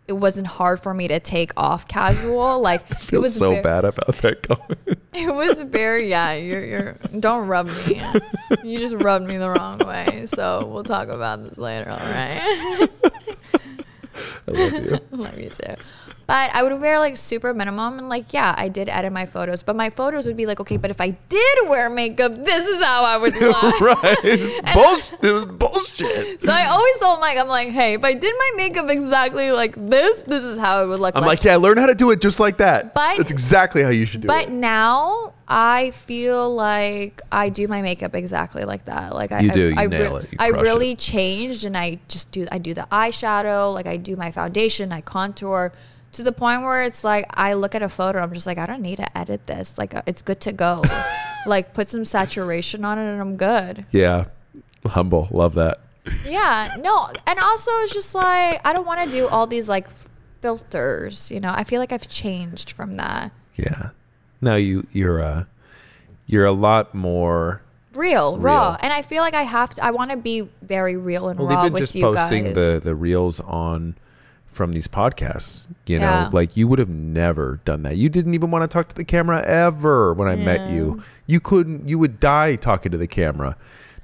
it wasn't hard for me to take off casual. Like it was so bad about that comment It was very yeah. You're you're don't rub me. You just rubbed me the wrong way. So we'll talk about this later. All right. i love you Love you too. But I would wear like super minimum and like yeah, I did edit my photos, but my photos would be like okay, but if I did wear makeup, this is how I would look. right bullshit it was bullshit So I always told Mike, I'm like, hey, if I did my makeup exactly like this, this is how it would look like. i'm like. like yeah learn how to do it just like that But- that's exactly how you should do But it But now I feel like I do my makeup exactly like that. Like I, You do, I, you I, nail it, you I really changed, and I just do. I do the eyeshadow, like I do my foundation, I contour, to the point where it's like I look at a photo, I'm just like, I don't need to edit this. Like uh, it's good to go. like put some saturation on it, and I'm good. yeah humble love that Yeah, no, and also it's just like I don't want to do all these like filters. You know, I feel like I've changed from that. Yeah. No, you you're uh you're a lot more real, raw, and I feel like I have to. I want to be very real and well raw even with just you posting guys. the the reels on from these podcasts, you know, Yeah. like you would have never done that. You didn't even want to talk to the camera ever when I met you. You couldn't you would die talking to the camera.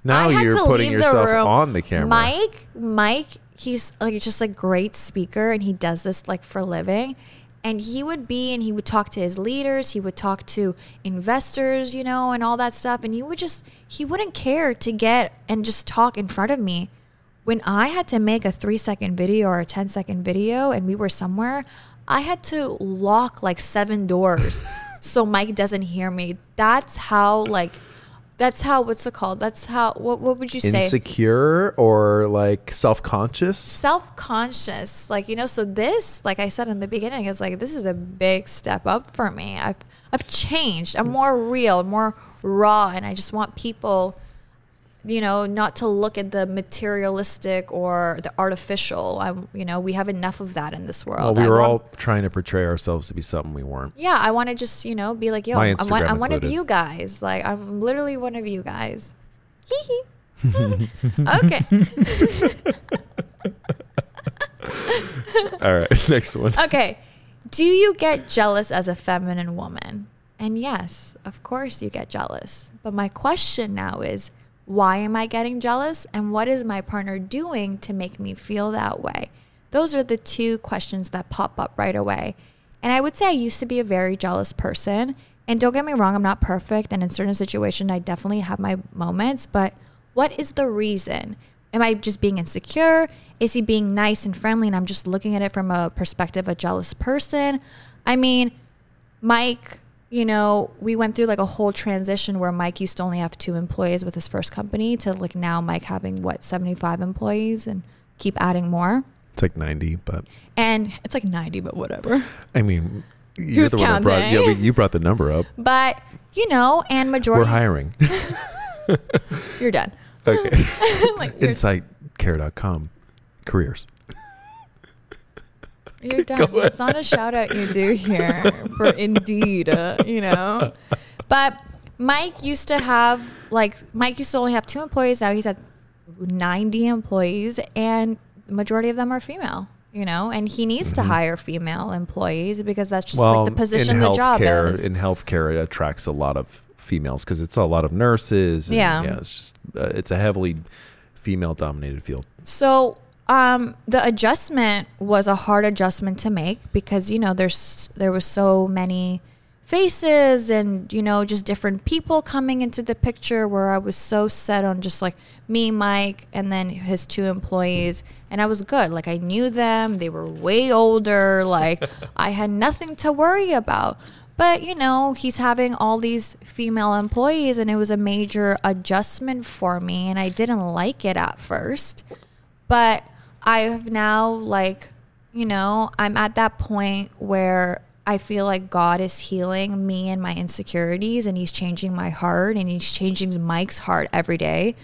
Now you're putting yourself room. on the camera. Mike, Mike, he's like just a great speaker, and he does this like for a living. And he would be, and he would talk to his leaders. He would talk to investors, you know, and all that stuff. And he would just, he wouldn't care to get and just talk in front of me. When I had to make a three second video or a 10 second video and we were somewhere, I had to lock like seven doors so Mike doesn't hear me. That's how like that's how what's it called? That's how what what would you say? Insecure or like self conscious? Self-conscious. Like, you know, so this, like I said in the beginning, is like this is a big step up for me. I've I've changed. I'm mm. more real, more raw, and I just want people you know, not to look at the materialistic or the artificial. I, you know, we have enough of that in this world. Well, we were want- all trying to portray ourselves to be something we weren't. yeah, I want to just, you know, be like, yo, I'm, one, I'm one of you guys. Like, I'm literally one of you guys. Hee hee. okay. All right, next one. Okay. Do you get jealous as a feminine woman? And yes, of course you get jealous. But my question now is why am I getting jealous? And what is my partner doing to make me feel that way? Those are the two questions that pop up right away. And I would say I used to be a very jealous person. And don't get me wrong, I'm not perfect. And in certain situations, I definitely have my moments. But what is the reason? Am I just being insecure? Is he being nice and friendly and I'm just looking at it from a perspective of a jealous person? I mean, Mike, you know, we went through like a whole transition where Mike used to only have two employees with his first company to like now Mike having what, 75 employees and keep adding more. It's like 90, but And it's like 90, but whatever. I mean, you're Who's the one that brought, counting? yeah, you brought the number up. But, you know, and majority We're hiring. you're done. okay. like, you're, Insightcare.com. Careers. You're done. It's not a shout out you do here for Indeed, uh, you know? But Mike used to have, like, Mike used to only have two employees. Now he's at 90 employees, and the majority of them are female. You know, and he needs to hire female employees because that's just like the position the job is. in healthcare, it attracts a lot of females because it's a lot of nurses. and, Yeah. yeah. It's just uh, it's a heavily female-dominated field. So um, the adjustment was a hard adjustment to make because you know there's there was so many faces and you know just different people coming into the picture where I was so set on just like me, Mike, and then his two employees, and I was good. Like I knew them; they were way older. Like I had nothing to worry about. But you know, he's having all these female employees, and it was a major adjustment for me, and I didn't like it at first but I have now like you know I'm at that point where I feel like God is healing me and my insecurities and he's changing my heart and he's changing Mike's heart every day.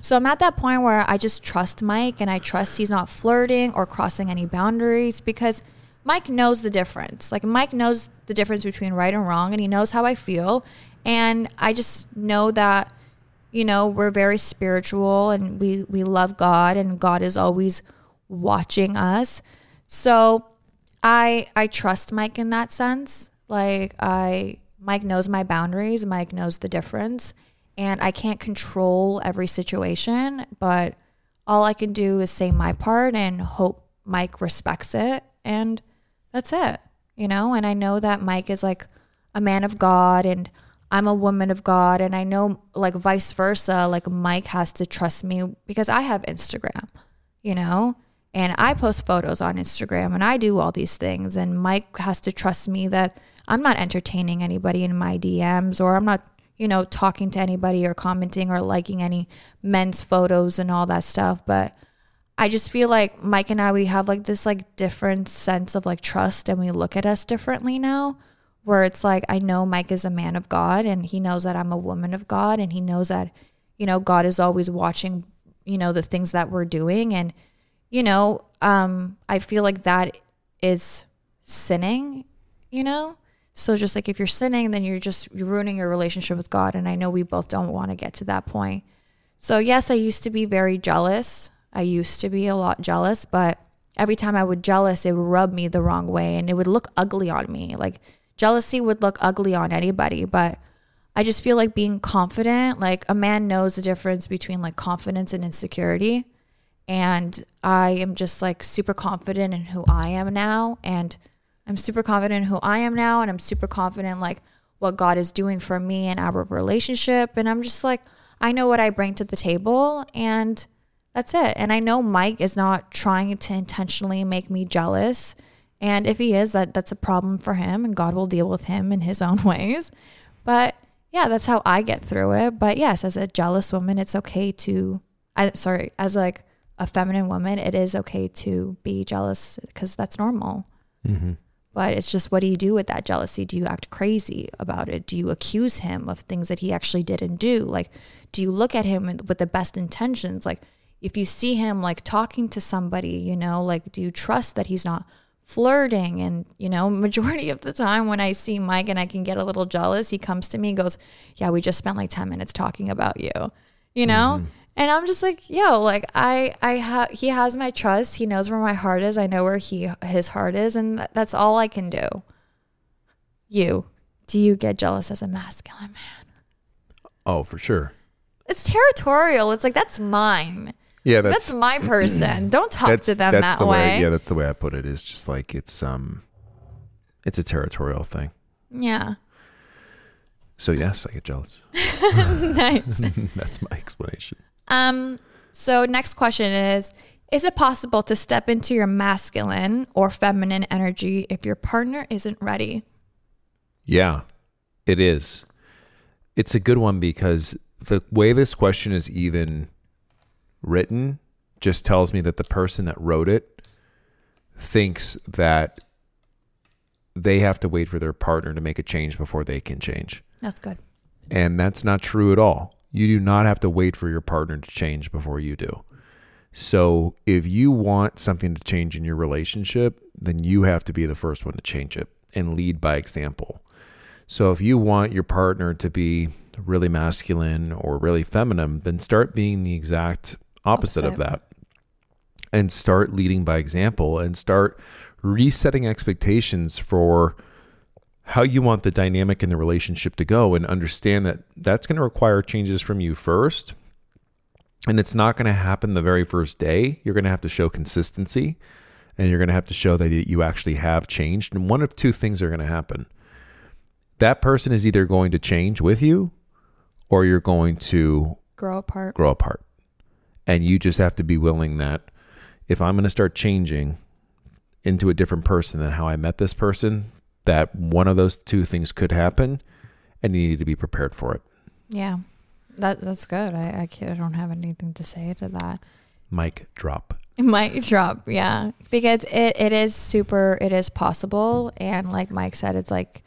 So I'm at that point where I just trust Mike and I trust he's not flirting or crossing any boundaries because Mike knows the difference. Like Mike knows the difference between right and wrong and he knows how I feel and I just know that you know we're very spiritual and we we love god and god is always watching us. So i i trust mike in that sense. Like i mike knows my boundaries mike knows the difference and i can't control every situation but all i can do is say my part and hope mike respects it and that's it you know? And i know that mike is like a man of god and i'm a woman of god and i know like vice versa like mike has to trust me because i have instagram you know and i post photos on instagram and i do all these things. And mike has to trust me that i'm not entertaining anybody in my dms or i'm not you know talking to anybody or commenting or liking any men's photos and all that stuff. But I just feel like Mike and I we have like this like different sense of like trust and we look at us differently now where it's like I know Mike is a man of God and he knows that I'm a woman of God and he knows that you know God is always watching you know the things that we're doing. And you know um I feel like that is sinning you know so just like if you're sinning then you're just you're ruining your relationship with God and I know we both don't want to get to that point so yes, I used to be very jealous. I used to be a lot jealous, but every time I would jealous, it would rub me the wrong way and it would look ugly on me. Like jealousy would look ugly on anybody, but I just feel like being confident, like a man knows the difference between like confidence and insecurity. And I am just like super confident in who I am now. And I'm super confident in who I am now. And I'm super confident like what God is doing for me and our relationship. And I'm just like, I know what I bring to the table. And That's it. And I know Mike is not trying to intentionally make me jealous. And if he is, that that's a problem for him and God will deal with him in his own ways. But yeah, that's how I get through it. But yes, as a jealous woman, it's okay to I sorry, as like a feminine woman, it is okay to be jealous because that's normal. Mm-hmm. But it's just what do you do with that jealousy? Do you act crazy about it? Do you accuse him of things that he actually didn't do? Like, do you look at him with the best intentions? Like, if you see him like talking to somebody, you know, like, do you trust that he's not flirting? And, you know, majority of the time when I see Mike and I can get a little jealous, he comes to me and goes, Yeah, we just spent like 10 minutes talking about you, you know? Mm-hmm. And I'm just like, yo, like I, I have, he has my trust. He knows where my heart is. I know where he, his heart is, and th- that's all I can do. You, do you get jealous as a masculine man? Oh, for sure. It's territorial. It's like that's mine. Yeah, That's, that's my person. Don't talk to them that's that the way. Yeah, that's the way I put it. Is just like it's um, it's a territorial thing. yeah. So yes, I get jealous. nice. that's my explanation. Um. So next question is: Is it possible to step into your masculine or feminine energy if your partner isn't ready? Yeah, it is. It's a good one because the way this question is even written just tells me that the person that wrote it thinks that they have to wait for their partner to make a change before they can change. That's good. And that's not true at all. You do not have to wait for your partner to change before you do. So if you want something to change in your relationship, then you have to be the first one to change it and lead by example. So if you want your partner to be really masculine or really feminine, then start being the exact opposite, of that and start leading by example and start resetting expectations for how you want the dynamic in the relationship to go and understand that that's going to require changes from you first and it's not going to happen the very first day you're going to have to show consistency and you're going to have to show that you actually have changed and one of two things are going to happen that person is either going to change with you or you're going to Grow apart. grow apart. And you just have to be willing that if I'm going to start changing into a different person than how I met this person, that one of those two things could happen and you need to be prepared for it. Yeah. That that's good. I I, I don't have anything to say to that. Mic drop. Might drop, yeah, because it, it is super. It is possible, and like Mike said, it's like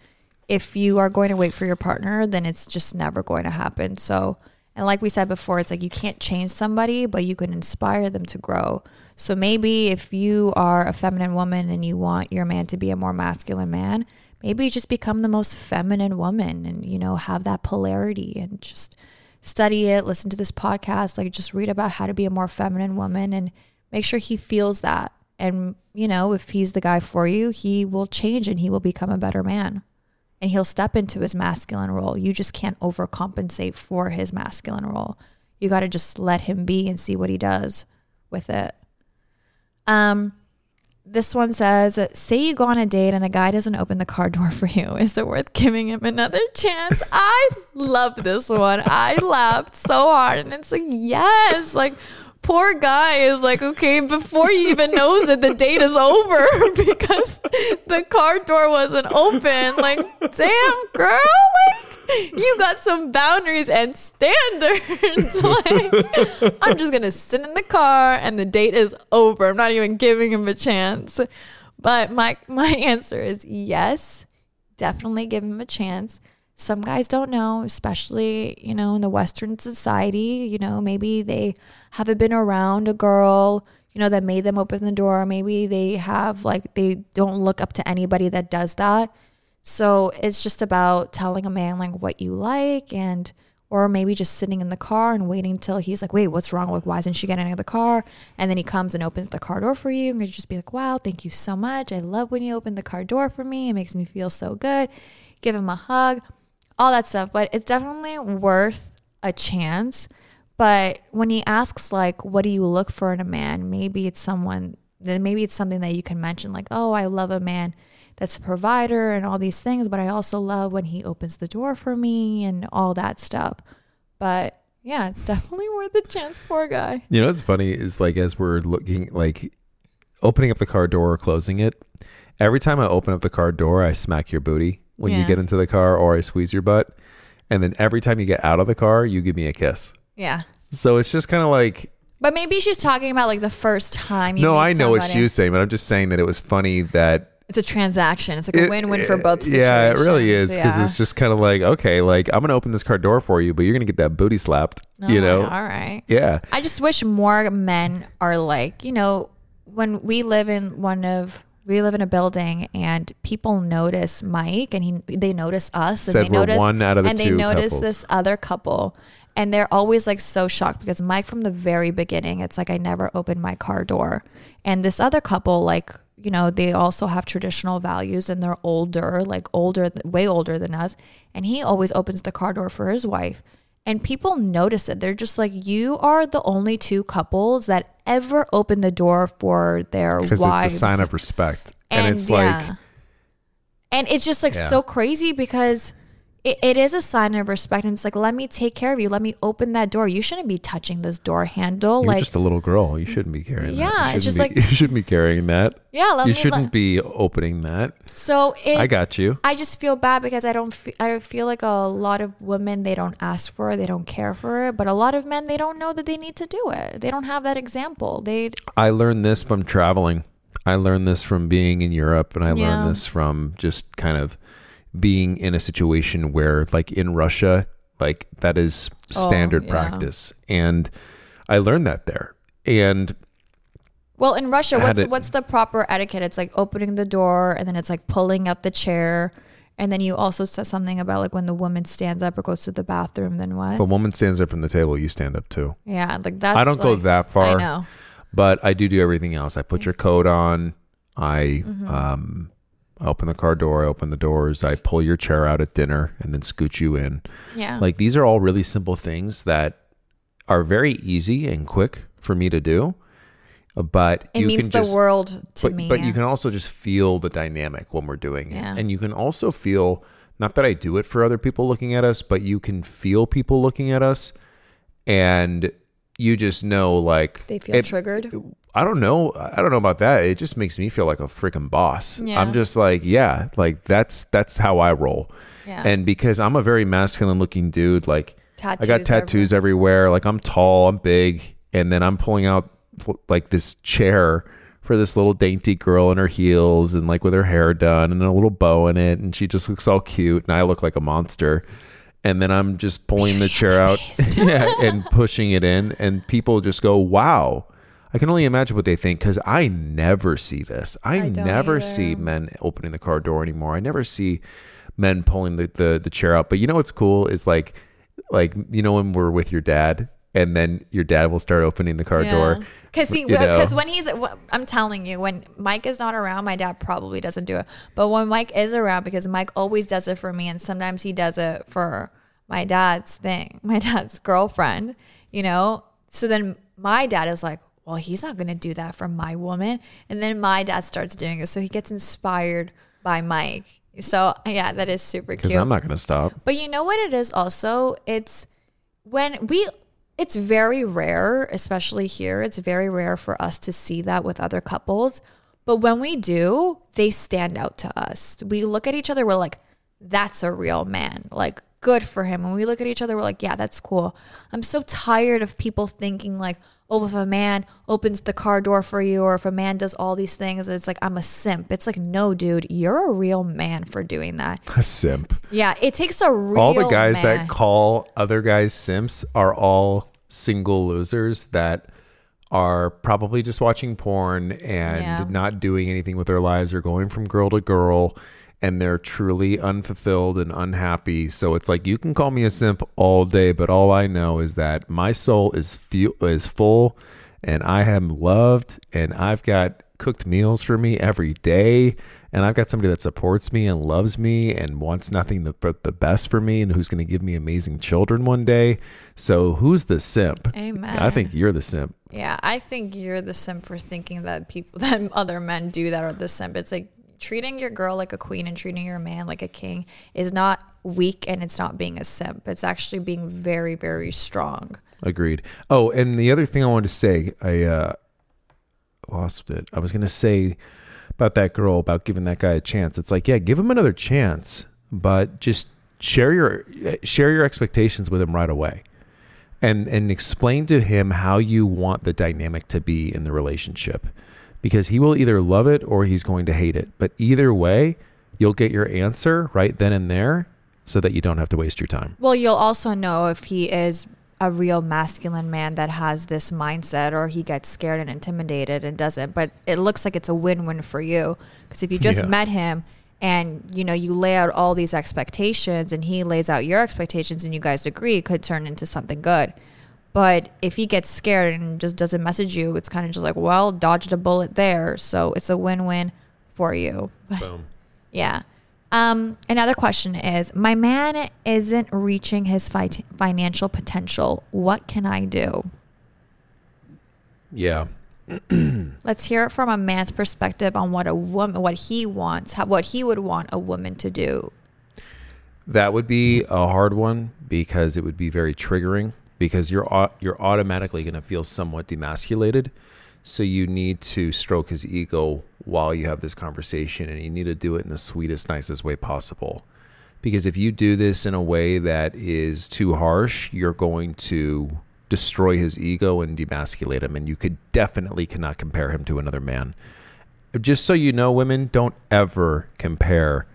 if you are going to wait for your partner, then it's just never going to happen. So, and like we said before, it's like you can't change somebody, but you can inspire them to grow. So maybe if you are a feminine woman and you want your man to be a more masculine man, maybe just become the most feminine woman, and you know have that polarity and just study it, listen to this podcast, like just read about how to be a more feminine woman and make sure he feels that. And, you know, if he's the guy for you, he will change and he will become a better man. And he'll step into his masculine role. You just can't overcompensate for his masculine role. You got to just let him be and see what he does with it. Um, this one says, say you go on a date and a guy doesn't open the car door for you. Is it worth giving him another chance? I love this one. I laughed so hard. And it's like, yes, like poor guy is like, okay, before he even knows it, the date is over because the car door wasn't open. Like, damn, girl, like you got some boundaries and standards. like, I'm just gonna sit in the car and the date is over. I'm not even giving him a chance. But my my answer is yes. Definitely give him a chance. Some guys don't know, especially, you know, in the Western society, you know, maybe they haven't been around a girl, you know, that made them open the door. Maybe they have, like, they don't look up to anybody that does that. So it's just about telling a man, like, what you like and, or maybe just sitting in the car and waiting until he's like, wait, what's wrong? Like, why isn't she getting out of the car? And then he comes and opens the car door for you. And you just be like, wow, thank you so much. I love when you open the car door for me. It makes me feel so good. Give him a hug all that stuff. But it's definitely worth a chance. But when he asks, like, what do you look for in a man? Maybe it's someone, then maybe it's something that you can mention, like, oh, I love a man that's a provider and all these things. But I also love when he opens the door for me and all that stuff. But Yeah, it's definitely worth a chance. Poor guy. You know what's funny is like as we're looking like opening up the car door or closing it, every time I open up the car door, I smack your booty when you get into the car or I squeeze your butt. And then every time you get out of the car, you give me a kiss. Yeah. So it's just kind of like But maybe she's talking about like the first time you no, I know what somebody. she was saying, but I'm just saying that it was funny that It's a transaction. It's like a it- win-win eh, for both situations. Yeah, it really is because Yeah. it's just kind of like okay, like I'm gonna open this car door for you, but you're gonna get that booty slapped. Oh, you know? All right. Yeah. I just wish more men are like, you know, when we live in one of we live in a building and people notice Mike and he they notice us and Said they notice one out of the and they notice couples. this other couple. And they're always like so shocked because Mike from the very beginning it's like I never opened my car door. And this other couple like you know they also have traditional values and they're older like older way older than us. And he always opens the car door for his wife and people notice it. They're just like, you are the only two couples that ever open the door for their wives. Because it's a sign of respect. And, it's like and it's just like Yeah. so crazy because it, it is a sign of respect. And it's like, let me take care of you. Let me open that door. You shouldn't be touching this door handle. you're like, just a little girl. You shouldn't be carrying. Yeah, You it's just be- like- you shouldn't be carrying that. yeah, let you me. shouldn't let- be opening that. so it, I got you. I just feel bad because I don't fe- I feel like a lot of women they don't ask for it, they don't care for it, but a lot of men they don't know that they need to do it. They don't have that example. They I learned this from traveling. I learned this from being in Europe and I Yeah. learned this from just kind of being in a situation where like in Russia, like that is standard Oh, yeah. practice. And I learned that there. And Well, in Russia, what's it- what's the proper etiquette? It's like opening the door and then it's like pulling up the chair. And then you also said something about like when the woman stands up or goes to the bathroom, then what? if a woman stands up from the table, you stand up too. yeah, like that's I don't go that far. I know. but I do do everything else. I put your coat on. I Mm-hmm. um, I open the car door. I open the doors. I pull your chair out at dinner and then scoot you in. Yeah. Like these are all really simple things that are very easy and quick for me to do. Uh, But it you means can the just world to but, me. but yeah. you can also just feel the dynamic when we're doing it. Yeah. And you can also feel not that I do it for other people looking at us, but you can feel people looking at us and you just know like they feel it- triggered. I don't know. I don't know about that. It just makes me feel like a freaking boss. Yeah. I'm just like, yeah, like that's that's how I roll. Yeah. And because I'm a very masculine looking dude, like I got Tattoos tattoos everywhere. Like I'm tall, I'm big, and then I'm pulling out like this chair for this little dainty girl in her heels and like with her hair done and a little bow in it, and she just looks all cute, and I look like a monster. And then I'm just pulling the chair out, yeah, and pushing it in, and people just go, "Wow." I can only imagine what they think because I never see this. I, I never either. see men opening the car door anymore. I never see men pulling the, the, the chair out. But you know what's cool is like like you know when we're with your dad and then your dad will start opening the car door. Because he, because when he's, I'm telling you, when Mike is not around, my dad probably doesn't do it. But when Mike is around, because Mike always does it for me, and sometimes he does it for my dad's thing, my dad's girlfriend, you know. So then my dad is like, well, he's not gonna do that for my woman, and then my dad starts doing it, so he gets inspired by Mike. So yeah, that is super cute. Because. I'm not gonna stop. But you know what it is also? It's when we it's very rare, especially here, it's very rare for us to see that with other couples. But when we do, they stand out to us. We look at each other, we're like, that's a real man. Like, good for him. When we look at each other, we're like, yeah, that's cool. I'm so tired of people thinking like, oh, if a man opens the car door for you or if a man does all these things, it's like I'm a simp. It's like, no, dude, you're a real man for doing that. A simp. Yeah, it takes a real all the guys man. that call other guys simps are all single losers that are probably just watching porn and Yeah. not doing anything with their lives or going from girl to girl and they're truly unfulfilled and unhappy. So it's like you can call me a simp all day, but all I know is that my soul is fu- is full and I am loved and I've got cooked meals for me every day and I've got somebody that supports me and loves me and wants nothing the- but the best for me and who's going to give me amazing children one day. So who's the simp? Amen. I think you're the simp. Yeah, I think you're the simp for thinking that people that other men do that are the simp. It's like treating your girl like a queen and treating your man like a king is not weak and it's not being a simp. It's actually being very, very strong. Agreed. Oh, and the other thing I wanted to say, I uh, lost it. I was going to say about that girl, about giving that guy a chance. It's like, yeah, give him another chance, but just share your share your expectations with him right away. And and explain to him how you want the dynamic to be in the relationship. Because he will either love it or he's going to hate it. But either way, you'll get your answer right then and there so that you don't have to waste your time. Well, you'll also know if he is a real masculine man that has this mindset or he gets scared and intimidated and doesn't. But it looks like it's a win win for you. Because if you just Yeah. met him and you know you lay out all these expectations and he lays out your expectations and you guys agree, it could turn into something good. But if he gets scared and just doesn't message you, it's kind of just like, well, dodged a bullet there. So it's a win win for you. Boom. Yeah. Um, another question is My man isn't reaching his fi- financial potential. What can I do? Yeah. Let's hear it from a man's perspective on what a woman, what he wants, how, what he would want a woman to do. That would be a hard one because it would be very triggering because you're you're automatically going to feel somewhat demasculated. So you need to stroke his ego while you have this conversation and you need to do it in the sweetest nicest way possible. Because if you do this in a way that is too harsh, you're going to destroy his ego and demasculate him and you could definitely cannot compare him to another man. Just so you know women don't ever compare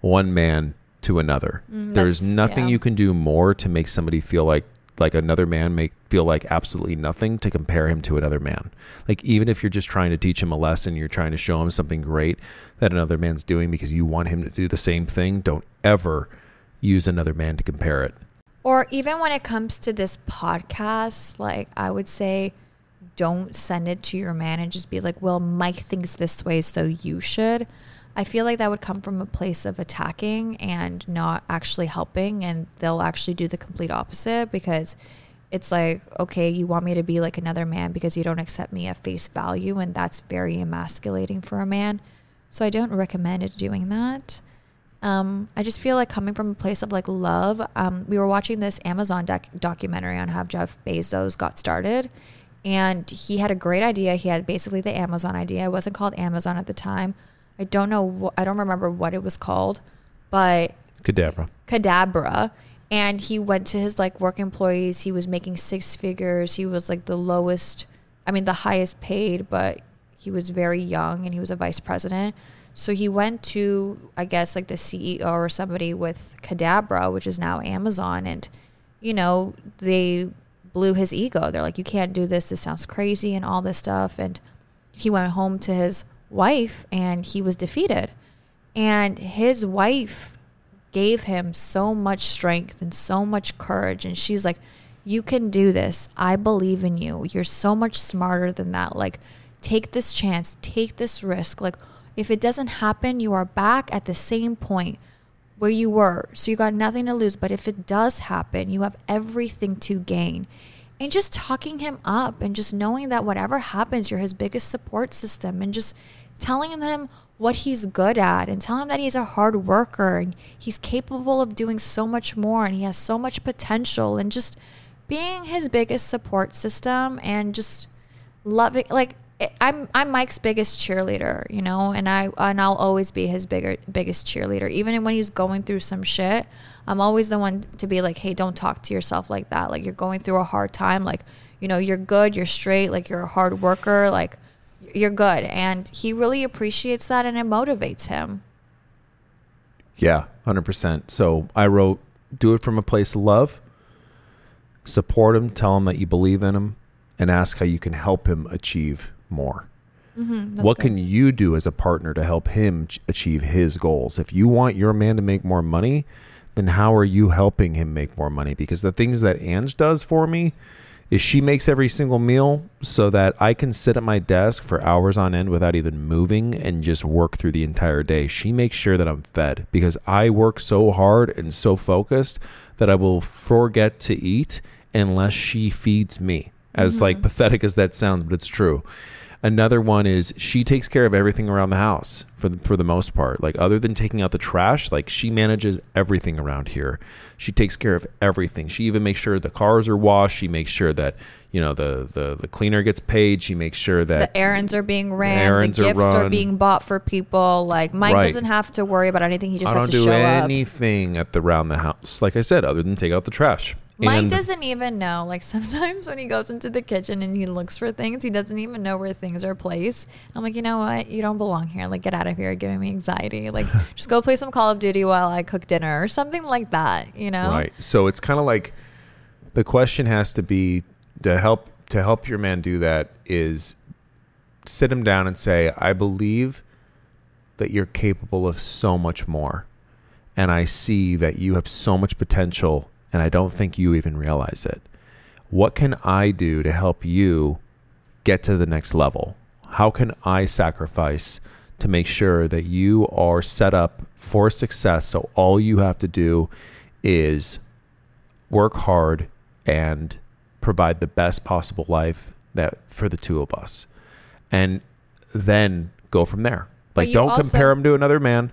one man to another. Mm, There's nothing yeah. you can do more to make somebody feel like like another man make feel like absolutely nothing to compare him to another man. Like even if you're just trying to teach him a lesson, you're trying to show him something great that another man's doing because you want him to do the same thing, don't ever use another man to compare it. Or even when it comes to this podcast, like I would say, don't send it to your man and just be like, well, Mike thinks this way, so you should. I feel like that would come from a place of attacking and not actually helping, and they'll actually do the complete opposite because it's like, okay, you want me to be like another man because you don't accept me at face value, and that's very emasculating for a man. So I don't recommend doing that. Um, I just feel like coming from a place of like love. Um, we were watching this Amazon doc- documentary on how Jeff Bezos got started, and he had a great idea. He had basically the Amazon idea. It wasn't called Amazon at the time. I don't know. Wh- I don't remember what it was called, but Cadabra. Cadabra. And he went to his like work employees. He was making six figures. He was like the lowest, I mean, the highest paid, but he was very young and he was a vice president. So he went to, I guess, like the CEO or somebody with Cadabra, which is now Amazon. And, you know, they blew his ego. They're like, you can't do this. This sounds crazy and all this stuff. And he went home to his wife and he was defeated. And his wife gave him so much strength and so much courage. And she's like, You can do this. I believe in you. You're so much smarter than that. Like, take this chance, take this risk. Like, if it doesn't happen, you are back at the same point where you were. So you got nothing to lose. But if it does happen, you have everything to gain. And just talking him up and just knowing that whatever happens, you're his biggest support system and just telling him what he's good at and telling him that he's a hard worker and he's capable of doing so much more and he has so much potential and just being his biggest support system and just loving like I'm I'm Mike's biggest cheerleader, you know, and I and I'll always be his bigger biggest cheerleader. Even when he's going through some shit, I'm always the one to be like, "Hey, don't talk to yourself like that. Like you're going through a hard time. Like, you know, you're good, you're straight, like you're a hard worker, like you're good." And he really appreciates that and it motivates him. Yeah, 100%. So I wrote, do it from a place of love, support him, tell him that you believe in him, and ask how you can help him achieve more. Mm-hmm, that's what good. can you do as a partner to help him ch- achieve his goals? If you want your man to make more money, then how are you helping him make more money? Because the things that Ange does for me is she makes every single meal so that I can sit at my desk for hours on end without even moving and just work through the entire day. She makes sure that I'm fed because I work so hard and so focused that I will forget to eat unless she feeds me. As mm-hmm. like pathetic as that sounds, but it's true. Another one is she takes care of everything around the house for the, for the most part. Like other than taking out the trash, like she manages everything around here. She takes care of everything. She even makes sure the cars are washed. She makes sure that you know the the, the cleaner gets paid. She makes sure that the errands are being ran, errands the gifts are, run. being bought for people. Like Mike Right. doesn't have to worry about anything. He just I has to do show up. anything at the around the house. Like I said, other than take out the trash. Mike And- doesn't even know. Like sometimes when he goes into the kitchen and he looks for things, he doesn't even know where things are placed. I'm like, you know what? You don't belong here. Like, get out of here. You're giving me anxiety. Like, just go play some Call of Duty while I cook dinner or something like that. You know? Right. So it's kind of like the question has to be to help to help your man do that is sit him down and say, "I believe that you're capable of so much more, and I see that you have so much potential, and I don't think you even realize it. What can I do to help you get to the next level? How can I sacrifice to make sure that you are set up for success? So all you have to do is work hard and provide the best possible life that for the two of us and then go from there like don't also- compare him to another man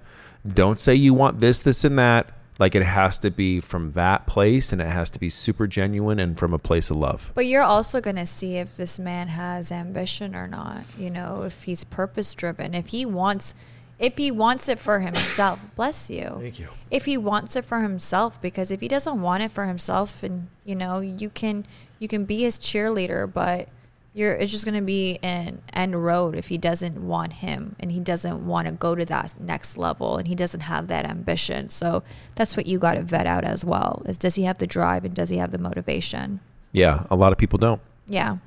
don't say you want this this and that like it has to be from that place and it has to be super genuine and from a place of love But you're also going to see if this man has ambition or not. You know, if he's purpose driven, if he wants, if he wants it for himself. bless you. Thank you. If he wants it for himself, because if he doesn't want it for himself, and you know, you can you can be his cheerleader, but you're it's just going to be an end road if he doesn't want him and he doesn't want to go to that next level and he doesn't have that ambition. So that's what you got to vet out as well. Is does he have the drive and does he have the motivation? yeah a lot of people don't Yeah.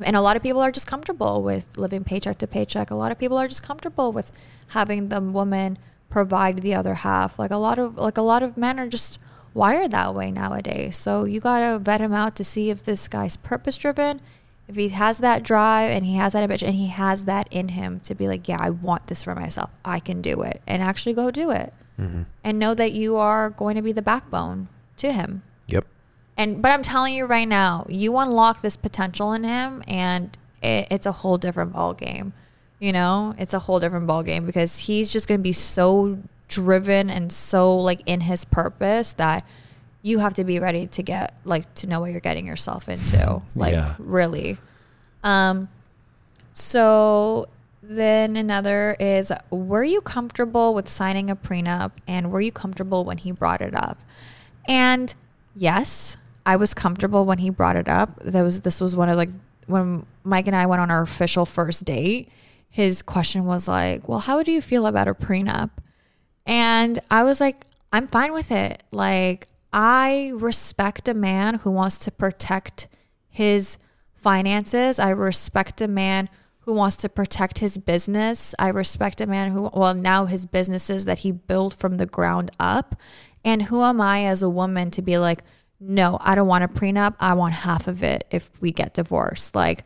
And a lot of people are just comfortable with living paycheck to paycheck. A lot of people are just comfortable with having the woman provide the other half. Like a lot of like a lot of men are just wired that way nowadays. So you got to vet him out to see if this guy's purpose driven, if he has that drive and he has that ambition and he has that in him to be like, yeah, I want this for myself. I can do it and actually go do it. Mm-hmm. And know that you are going to be the backbone to him. yep And but I'm telling you right now, you unlock this potential in him, and it, it's a whole different ball game. You know, it's a whole different ball game because he's just gonna be so driven and so like in his purpose that you have to be ready to get like to know what you're getting yourself into. Like Yeah. really. Um. So then another is were you comfortable with signing a prenup and were you comfortable when he brought it up? And yes, I was comfortable when he brought it up. That was this was one of like when Mike and I went on our official first date. His question was like, "Well, how do you feel about a prenup?" And I was like, "I'm fine with it. Like, I respect a man who wants to protect his finances. I respect a man who wants to protect his business. I respect a man who, well, now his businesses that he built from the ground up. And who am I as a woman to be like, no, I don't want a prenup. I want half of it if we get divorced. Like,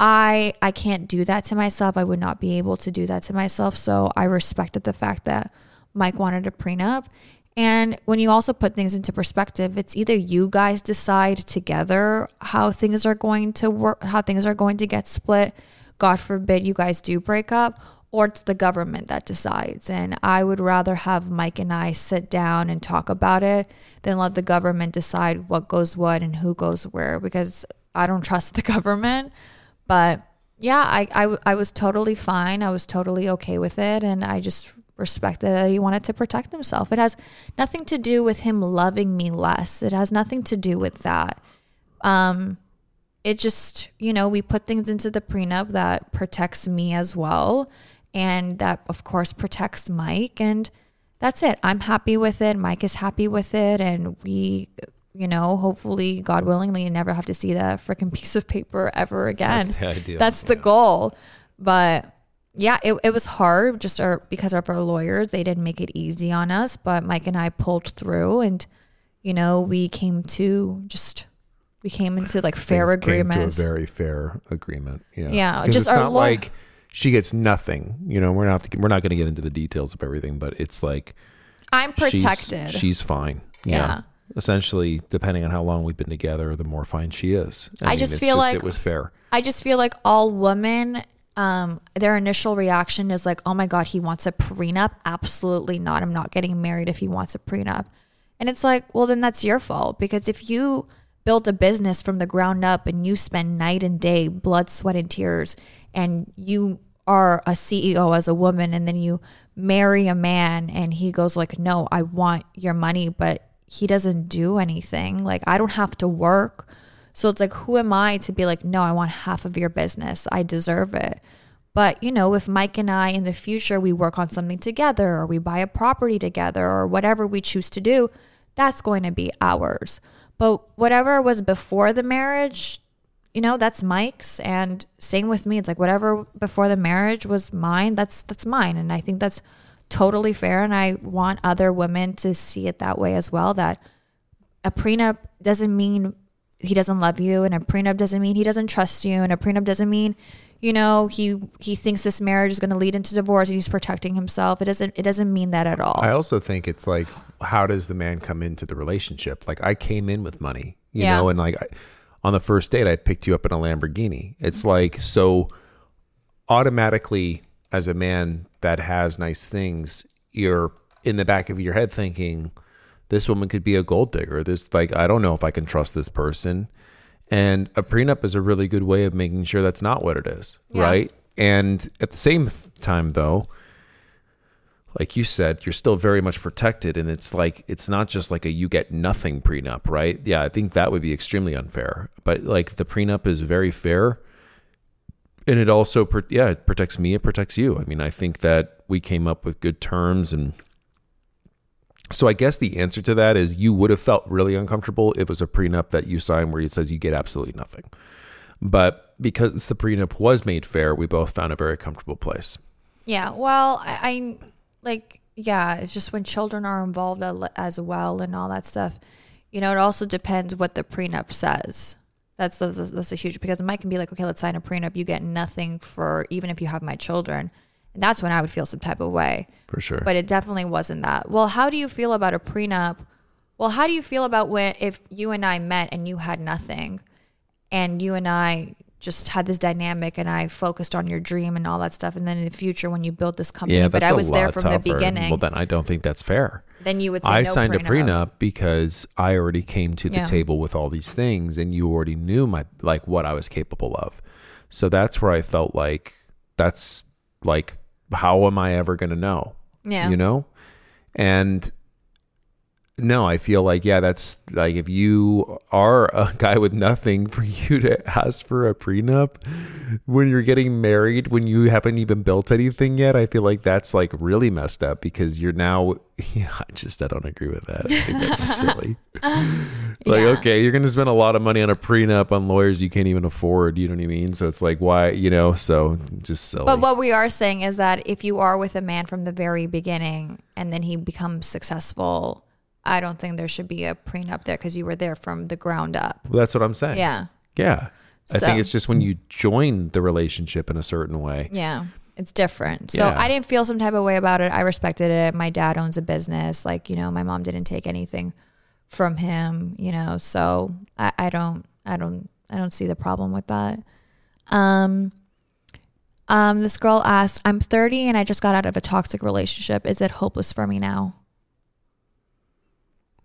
I I can't do that to myself. I would not be able to do that to myself. So I respected the fact that Mike wanted a prenup. And when you also put things into perspective, it's either you guys decide together how things are going to work, how things are going to get split. God forbid you guys do break up, or it's the government that decides. And I would rather have Mike and I sit down and talk about it than let the government decide what goes what and who goes where because I don't trust the government. But yeah, I, I, I was totally fine. I was totally okay with it. And I just respected that he wanted to protect himself. It has nothing to do with him loving me less. It has nothing to do with that. Um, it just, you know, we put things into the prenup that protects me as well. And that, of course, protects Mike. And that's it. I'm happy with it. Mike is happy with it. And we, you know, hopefully, God willingly, never have to see that freaking piece of paper ever again. That's the idea. That's the goal. But yeah, it, it was hard just our, because of our lawyers. They didn't make it easy on us. But Mike and I pulled through. And, you know, we came to just, we came into like fair to a very fair agreement. Yeah. Yeah. just it's not law- like she gets nothing. You know, we're not we're not going to get into the details of everything, but it's like I'm protected. She's, fine. yeah. essentially, depending on how long we've been together, the more fine she is. I just feel like- it was fair. I just feel like all women, um, their initial reaction is like, oh my God, he wants a prenup. Absolutely not. I'm not getting married if he wants a prenup. And it's like, well, then that's your fault because if you built a business from the ground up and you spend night and day, blood, sweat, and tears, and you are a CEO as a woman, and then you marry a man and he goes like, no, I want your money, but he doesn't do anything. Like, I don't have to work. So it's like, who am I to be like, no, I want half of your business. I deserve it. But, you know, if Mike and I in the future, we work on something together or we buy a property together or whatever we choose to do, that's going to be ours. But whatever was before the marriage, you know, that's Mike's and same with me. It's like whatever before the marriage was mine, that's that's mine. And I think that's totally fair and I want other women to see it that way as well that a prenup doesn't mean he doesn't love you and a prenup doesn't mean he doesn't trust you and a prenup doesn't mean you know he he thinks this marriage is going to lead into divorce and he's protecting himself it doesn't it doesn't mean that at all I also think it's like, how does the man come into the relationship? Like, I came in with money, you Yeah. know, and like I, on the first date, I picked you up in a Lamborghini. It's mm-hmm. like, so automatically, as a man that has nice things, you're in the back of your head thinking, this woman could be a gold digger. This, like, I don't know if I can trust this person. And a prenup is a really good way of making sure that's not what it is, Yeah. right? And at the same time, though, like you said, you're still very much protected. And it's like, it's not just like a you get nothing prenup, right? Yeah, I think that would be extremely unfair. But like the prenup is very fair. And it also, yeah, it protects me, it protects you. I mean, I think that we came up with good terms. And so I guess the answer to that is you would have felt really uncomfortable if it was a prenup that you signed where it says you get absolutely nothing. But because the prenup was made fair, we both found a very comfortable place. Yeah. Well, I, I like, yeah, it's just when children are involved as well and all that stuff, you know, it also depends what the prenup says. That's, that's, that's a huge, because Mike can be like, okay, let's sign a prenup. You get nothing for, even if you have my children. And that's when I would feel some type of way. For sure. But it definitely wasn't that. Well, how do you feel about a prenup? Well, how do you feel about when, if you and I met and you had nothing and you and I just had this dynamic and I focused on your dream and all that stuff. And then in the future, when you built this company, Yeah, but I was there from tougher. the beginning, Well, then I don't think that's fair. then you would say I no signed prenup. a prenup because I already came to the Yeah. table with all these things, and you already knew my like what I was capable of. So that's where I felt like that's like how am I ever going to know? Yeah. you know, and no, I feel like yeah, that's like if you are a guy with nothing for you to ask for a prenup when you're getting married when you haven't even built anything yet, I feel like that's like really messed up because you're now yeah, I just I don't agree with that. I think that's silly. like Yeah. okay, you're going to spend a lot of money on a prenup on lawyers you can't even afford, you know what I mean? So it's like why, you know, so just silly. But what we are saying is that if you are with a man from the very beginning and then he becomes successful, I don't think there should be a prenup there because you were there from the ground up. well, that's what I'm saying. Yeah. Yeah. I So- think it's just when you join the relationship in a certain way. Yeah. It's different. So Yeah. I didn't feel some type of way about it. I respected it. My dad owns a business. Like, you know, my mom didn't take anything from him, you know, so I, I don't I don't I don't see the problem with that. Um um this girl asked, I'm 30 and I just got out of a toxic relationship. Is it hopeless for me now?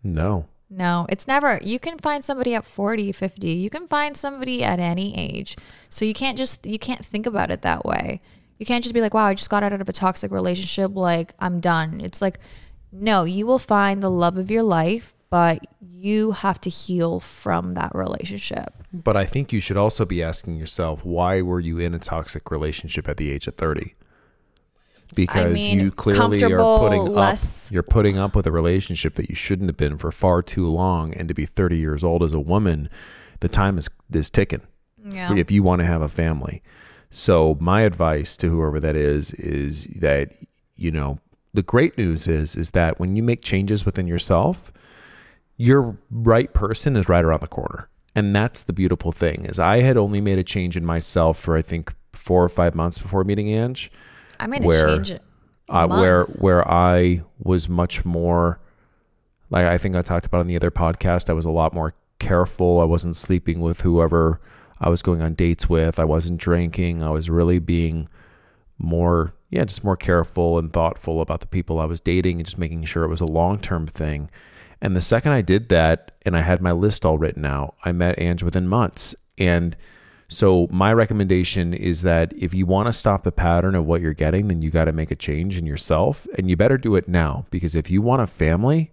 No. No, it's never. You can find somebody at 40, 50. You can find somebody at any age. So you can't just, you can't think about it that way. You can't just be like, wow, I just got out of a toxic relationship. Like, I'm done. It's like, no, you will find the love of your life, but you have to heal from that relationship. But I think you should also be asking yourself, why were you in a toxic relationship at the age of 30? Because mean, you clearly are putting less- up you're putting up with a relationship that you shouldn't have been for far too long and to be 30 years old as a woman, the time is is ticking. Yeah. if you want to have a family. So my advice to whoever that is is that you know the great news is is that when you make changes within yourself, your right person is right around the corner. And that's the beautiful thing is I had only made a change in myself for I think 4 or 5 months before meeting Ange I made where- a change. uh, where where I was much more Like I think I talked about on the other podcast, I was a lot more careful. I wasn't sleeping with whoever I was going on dates with. I wasn't drinking. I was really being more, yeah, just more careful and thoughtful about the people I was dating and just making sure it was a long term thing. And the second I did that and I had my list all written out, I met Ange within months. And so my recommendation is that if you want to stop the pattern of what you're getting, then you got to make a change in yourself and you better do it now because if you want a family,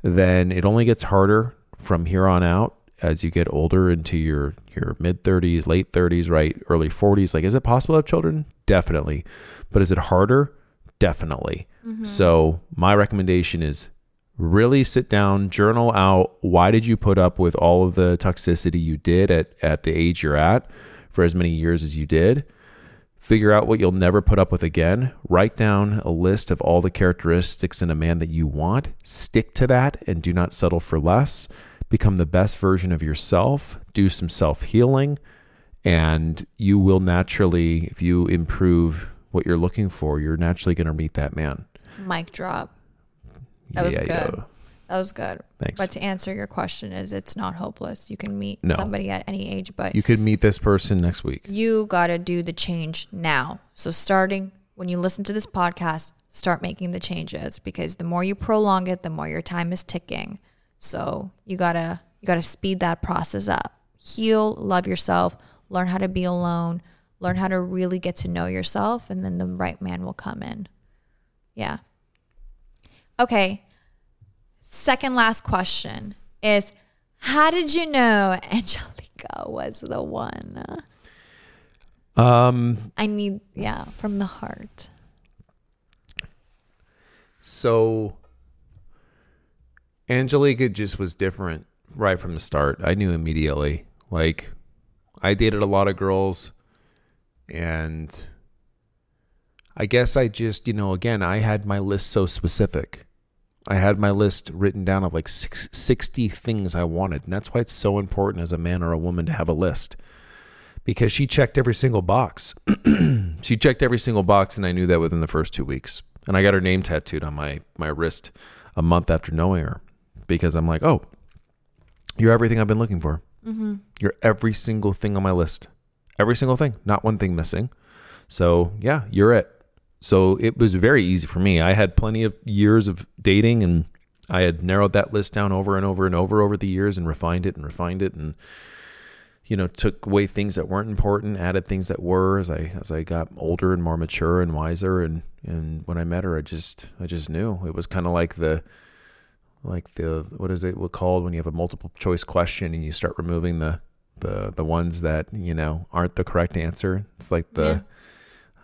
then it only gets harder from here on out as you get older into your your mid 30s, late 30s, right, early 40s. Like is it possible to have children? Definitely. But is it harder? Definitely. Mm-hmm. So my recommendation is really sit down, journal out why did you put up with all of the toxicity you did at, at the age you're at for as many years as you did. Figure out what you'll never put up with again. Write down a list of all the characteristics in a man that you want. Stick to that and do not settle for less. Become the best version of yourself. Do some self healing. And you will naturally, if you improve what you're looking for, you're naturally going to meet that man. Mic drop. That was Yeah, good. yeah. That was good. Thanks. But to answer your question is it's not hopeless. You can meet No. somebody at any age, but You could meet this person next week. you got to do the change now. So starting when you listen to this podcast, start making the changes because the more you prolong it, the more your time is ticking. So you got to you got to speed that process up. Heal, love yourself, learn how to be alone, learn how to really get to know yourself and then the right man will come in. Yeah. Okay. Second last question is how did you know Angelika was the one? Um, I need, yeah, from the heart. So Angelika just was different right from the start. I knew immediately. Like I dated a lot of girls and I guess I just, you know, again, I had my list so specific. I had my list written down of like six, 60 things I wanted. And that's why it's so important as a man or a woman to have a list because she checked every single box. she checked every single box, and I knew that within the first two weeks. And I got her name tattooed on my my wrist a month after knowing her because I'm like, oh, you're everything I've been looking for. Mm-hmm. You're every single thing on my list, every single thing, not one thing missing. So yeah, you're it. So it was very easy for me. I had plenty of years of dating, and I had narrowed that list down over and over and over over the years, and refined it and refined it, and you know took away things that weren't important added things that were as i as i got older and more mature and wiser. And and when i met her i just i just knew. It was kind of like the like the what is it called when you have a multiple choice question and you start removing the the the ones that you know aren't the correct answer? It's like the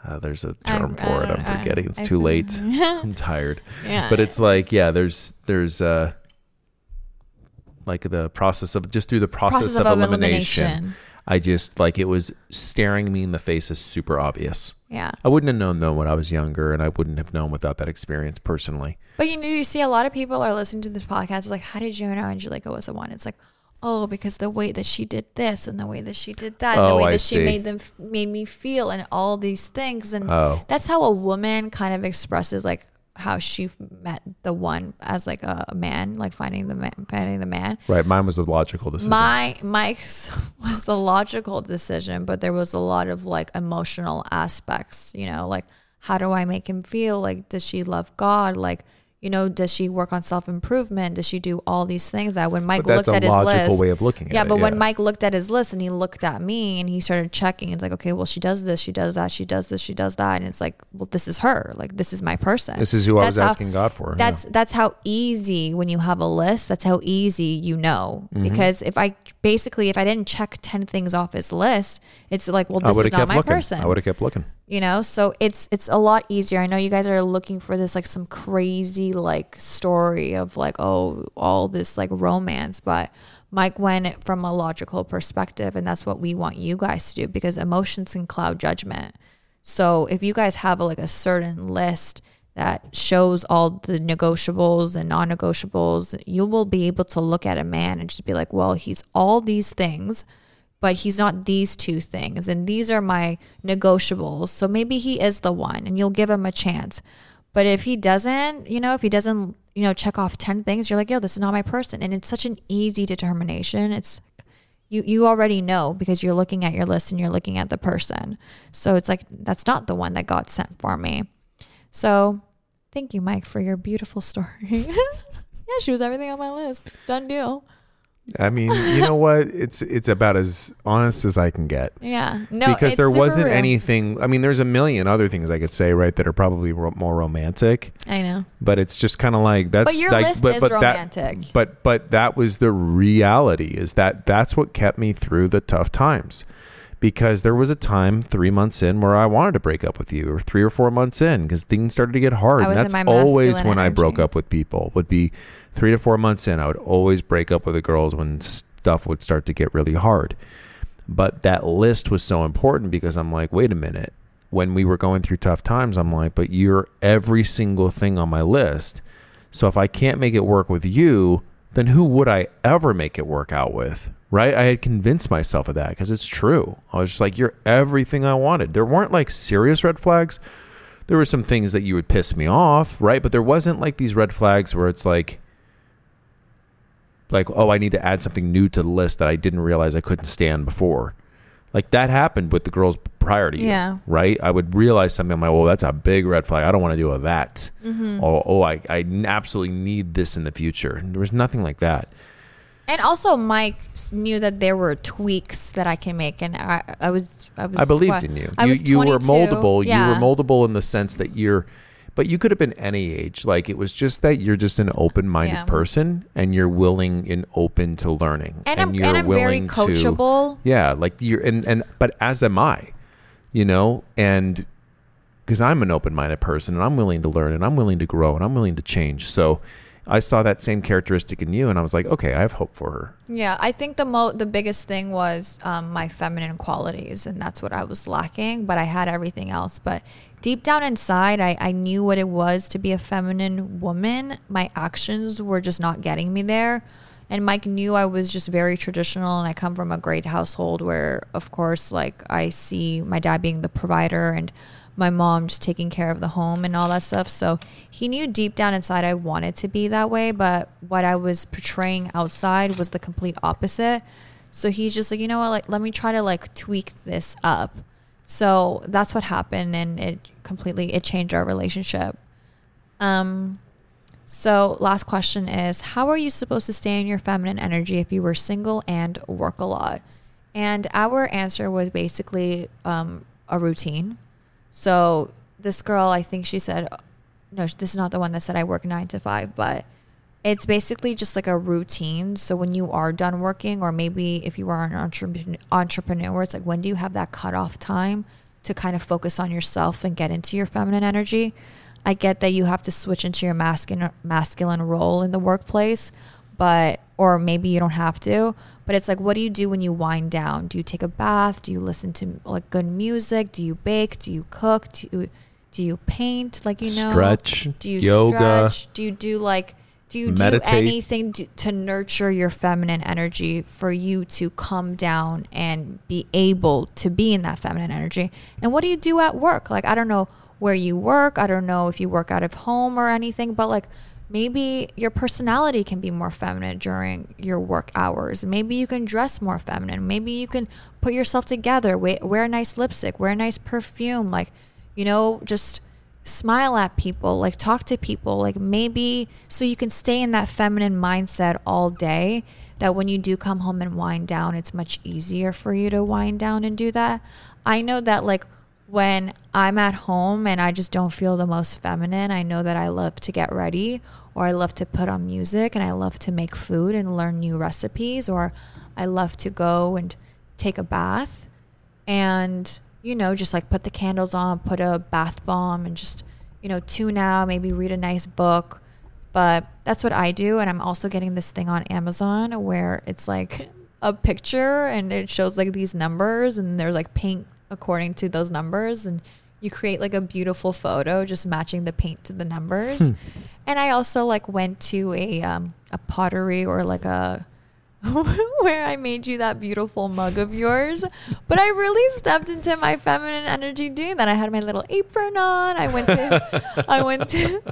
uh, there's a term I for it i'm I- forgetting it's I too late i'm tired Yeah. but it's like yeah there's there's uh like the process of just through the process, of, elimination, I just like it was staring me in the face is super obvious. Yeah. I wouldn't have known though when I was younger, and I wouldn't have known without that experience personally. But you know, you see a lot of people are listening to this podcast. It's like, how did you know Angelika was the one? It's like, oh, because the way that she did this and the way that she did that, and the Oh, way I that she see. made them made me feel, and all these things, and Oh. that's how a woman kind of expresses like how she met the one as like a, a man, like finding the man, finding the man. Right, mine was a logical decision. My Mike's was a logical decision, but there was a lot of like emotional aspects, you know, like how do I make him feel? Like does she love God? Like, you know, does she work on self improvement? Does she do all these things that when Mike that's looked at his logical list way of looking at yeah, it. but when Mike looked at his list and he looked at me and he started checking, it's like, okay, well, she does this, she does that, she does this, she does that, and it's like, well, this is her, like this is my person. this is who I was how- asking God for. yeah. That's that's how easy when you have a list. That's how easy you know. Mm-hmm. Because if I basically if I didn't check ten things off his list, it's like, well, this is not my looking. person. I would have kept looking. you know, so it's it's a lot easier. I know you guys are looking for this like some crazy like story of like oh all this like romance, but Mike went from a logical perspective, and that's what we want you guys to do because emotions can cloud judgment. So if you guys have like a certain list that shows all the negotiables and non-negotiables, you will be able to look at a man and just be like, well, he's all these things, but he's not these two things, and these are my negotiables. So maybe he is the one, and you'll give him a chance. But if he doesn't, you know, if he doesn't you know, check off 10 things, you're like, yo, this is not my person. And it's such an easy determination. It's you you already know because you're looking at your list and you're looking at the person. So it's like that's not the one that God sent for me. So thank you, Mike, for your beautiful story. yeah, she was everything on my list. Done deal. I mean, you know what? It's it's about as honest as I can get. Yeah. No, because there wasn't real. anything. I mean, there's a million other things I could say, right, that are probably ro- more romantic. I know. But it's just kind of like that's. But your like, list but, is but romantic. That, but but that was the reality. Is that that's what kept me through the tough times, because there was a time three months in where I wanted to break up with you, or three or four months in, because things started to get hard. And that's always when I broke up with people. Would be three to four months in. I would always break up with the girls when stuff would start to get really hard. But that list was so important because I'm like, wait a minute. When we were going through tough times, I'm like, but you're every single thing on my list. So if I can't make it work with you, then who would I ever make it work out with? Right? I had convinced myself of that because it's true. I was just like, you're everything I wanted. There weren't like serious red flags. There were some things that you would piss me off, right? But there wasn't like these red flags where it's like, like, oh, I need to add something new to the list that I didn't realize I couldn't stand before. Like that happened with the girls prior to you, Yeah. right? I would realize something. I'm like, well, that's a big red flag. I don't want to deal with that. Mm-hmm. Oh, oh, I, I absolutely need this in the future. There was nothing like that. And also, Mike knew that there were tweaks that I can make, and I, I was, I was, I believed what? in you. I you was you were moldable. Yeah. You were moldable in the sense that you're, but you could have been any age. Like it was just that you're just an open-minded Yeah. person, and you're willing and open to learning, and I'm, you're and I'm very willing to- coachable. Yeah, like you're and and but as am I, you know, and because I'm an open-minded person and I'm willing to learn and I'm willing to grow and I'm willing to change. So I saw that same characteristic in you and I was like, okay, I have hope for her. Yeah, I think the mo the biggest thing was um, my feminine qualities, and that's what I was lacking. But I had everything else. But deep down inside, I, I knew what it was to be a feminine woman. My actions were just not getting me there. And Mike knew I was just very traditional, and I come from a great household where, of course, like I see my dad being the provider and my mom just taking care of the home and all that stuff. So he knew deep down inside I wanted to be that way, but what I was portraying outside was the complete opposite. So he's just like, you know what, like let me try to like tweak this up. So that's what happened and it completely it changed our relationship. Um so last question is how are you supposed to stay in your feminine energy if you were single and work a lot? And our answer was basically um, a routine. So this girl, I think she said, no, this is not the one that said I work nine to five, but it's basically just like a routine. So when you are done working, or maybe if you are an entrepreneur, entrepreneur, it's like when do you have that cutoff time to kind of focus on yourself and get into your feminine energy? I get that you have to switch into your masculine masculine role in the workplace, but or maybe you don't have to. But it's like, what do you do when you wind down? Do you take a bath? Do you listen to like good music? Do you bake? Do you cook? Do you do you paint? Like you know, Stretch, Do you yoga. stretch? Do you do like do you Meditate. do anything to, to nurture your feminine energy for you to come down and be able to be in that feminine energy? And what do you do at work? Like I don't know where you work. I don't know if you work out of home or anything, but like maybe your personality can be more feminine during your work hours. Maybe you can dress more feminine. Maybe you can put yourself together, wear, a nice lipstick, wear a nice perfume, like, you know, just smile at people, like talk to people, like maybe so you can stay in that feminine mindset all day that when you do come home and wind down, it's much easier for you to wind down and do that. I know that like when I'm at home and I just don't feel the most feminine, I know that I love to get ready or I love to put on music and I love to make food and learn new recipes or I love to go and take a bath and you know just like put the candles on, put a bath bomb and just you know tune out, maybe read a nice book. But that's what I do and I'm also getting this thing on Amazon where it's like a picture and it shows like these numbers and they're like paint according to those numbers and you create like a beautiful photo just matching the paint to the numbers. And i also like went to a um, a pottery or like a where I made you that beautiful mug of yours. But I really stepped into my feminine energy doing that. I had my little apron on. I went to I went to